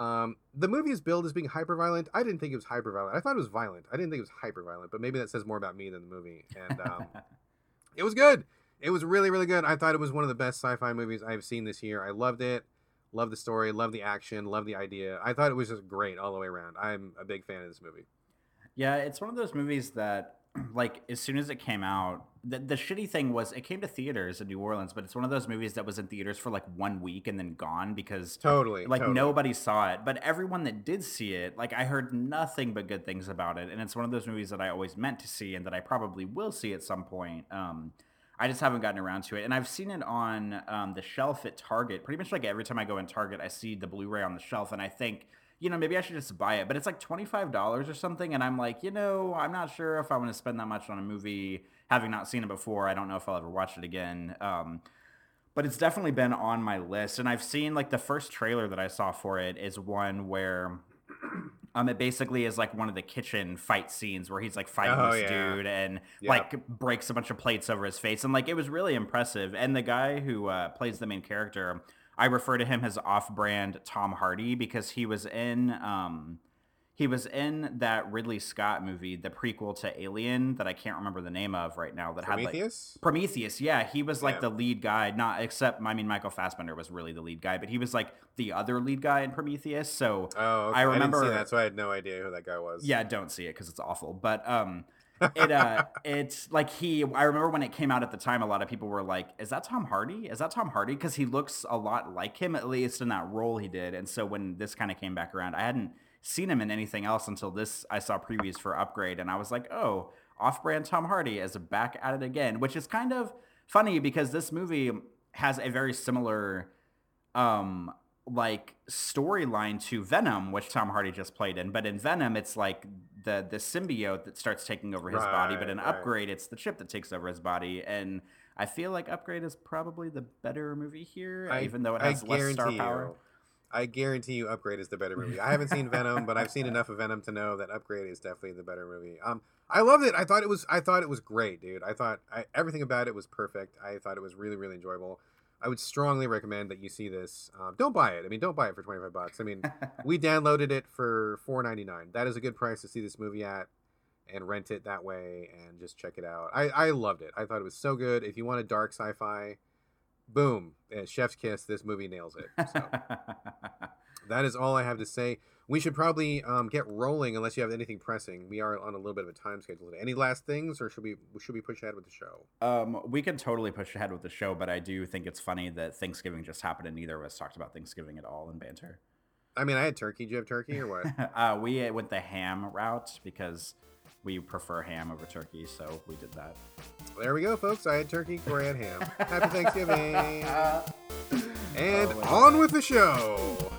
um, the movie is billed as being hyper violent. I didn't think it was hyper violent. I thought it was violent. I didn't think it was hyper violent, but maybe that says more about me than the movie. And um, it was good. It was really, really good. I thought it was one of the best sci-fi movies I've seen this year. I loved it. Love the story. Love the action. Love the idea. I thought it was just great all the way around. I'm a big fan of this movie. Yeah, it's one of those movies that, like, as soon as it came out, the, the shitty thing was it came to theaters in New Orleans, but it's one of those movies that was in theaters for like one week and then gone because Totally. like totally. nobody saw it. But everyone that did see it, like, I heard nothing but good things about it, and it's one of those movies that I always meant to see and that I probably will see at some point. Um, I just haven't gotten around to it, and I've seen it on um, the shelf at Target. Pretty much like every time I go in Target, I see the Blu-ray on the shelf, and I think you know, maybe I should just buy it. But it's like $25 or something. And I'm like, you know, I'm not sure if I want to spend that much on a movie having not seen it before. I don't know if I'll ever watch it again. Um, but it's definitely been on my list. And I've seen like the first trailer that I saw for it is one where um it basically is like one of the kitchen fight scenes where he's like fighting Oh, this yeah. dude and Yep. like breaks a bunch of plates over his face and like it was really impressive. And the guy who uh, plays the main character, I refer to him as off-brand Tom Hardy because he was in um he was in that Ridley Scott movie, the prequel to Alien that I can't remember the name of right now that had like Prometheus. Prometheus, yeah, he was like Yeah. the lead guy. Not except, I mean, Michael Fassbender was really the lead guy, but he was like the other lead guy in Prometheus. So oh, okay. I didn't remember- see that, so I had no idea who that guy was. yeah, don't see it because it's awful. But um, it uh, it's like he. I remember when it came out at the time, a lot of people were like, "Is that Tom Hardy? Is that Tom Hardy?" Because he looks a lot like him, at least in that role he did. And so when this kind of came back around, I hadn't seen him in anything else until this. I saw previews for Upgrade, and I was like, "Oh, off-brand Tom Hardy is back at it again," which is kind of funny because this movie has a very similar um like storyline to Venom, which Tom Hardy just played in. But in Venom, it's like the the symbiote that starts taking over his body. But in right. Upgrade, it's the chip that takes over his body. And I feel like Upgrade is probably the better movie here, I- even though it has less star power. you. I guarantee you, Upgrade is the better movie. I haven't seen Venom, but I've seen enough of Venom to know that Upgrade is definitely the better movie. Um, I loved it. I thought it was. I thought it was great, dude. I thought I, everything about it was perfect. I thought it was really, really enjoyable. I would strongly recommend that you see this. Um, don't buy it. I mean, don't buy it for twenty five bucks. I mean, we downloaded it for four ninety nine. That is a good price to see this movie at, and rent it that way and just check it out. I I loved it. I thought it was so good. If you want a dark sci fi, boom, uh, Chef's Kiss. This movie nails it. So that is all I have to say. We should probably um, get rolling unless you have anything pressing. We are on a little bit of a time schedule today. Any last things, or should we should we push ahead with the show? um, we can totally push ahead with the show, but I do think it's funny that Thanksgiving just happened and neither of us talked about Thanksgiving at all in banter. I mean, I had turkey. Do you have turkey or what? uh, we went the ham route because we prefer ham over turkey, so we did that. there we go, folks. I had turkey. Corey had ham. Happy Thanksgiving. And Oh on with the show.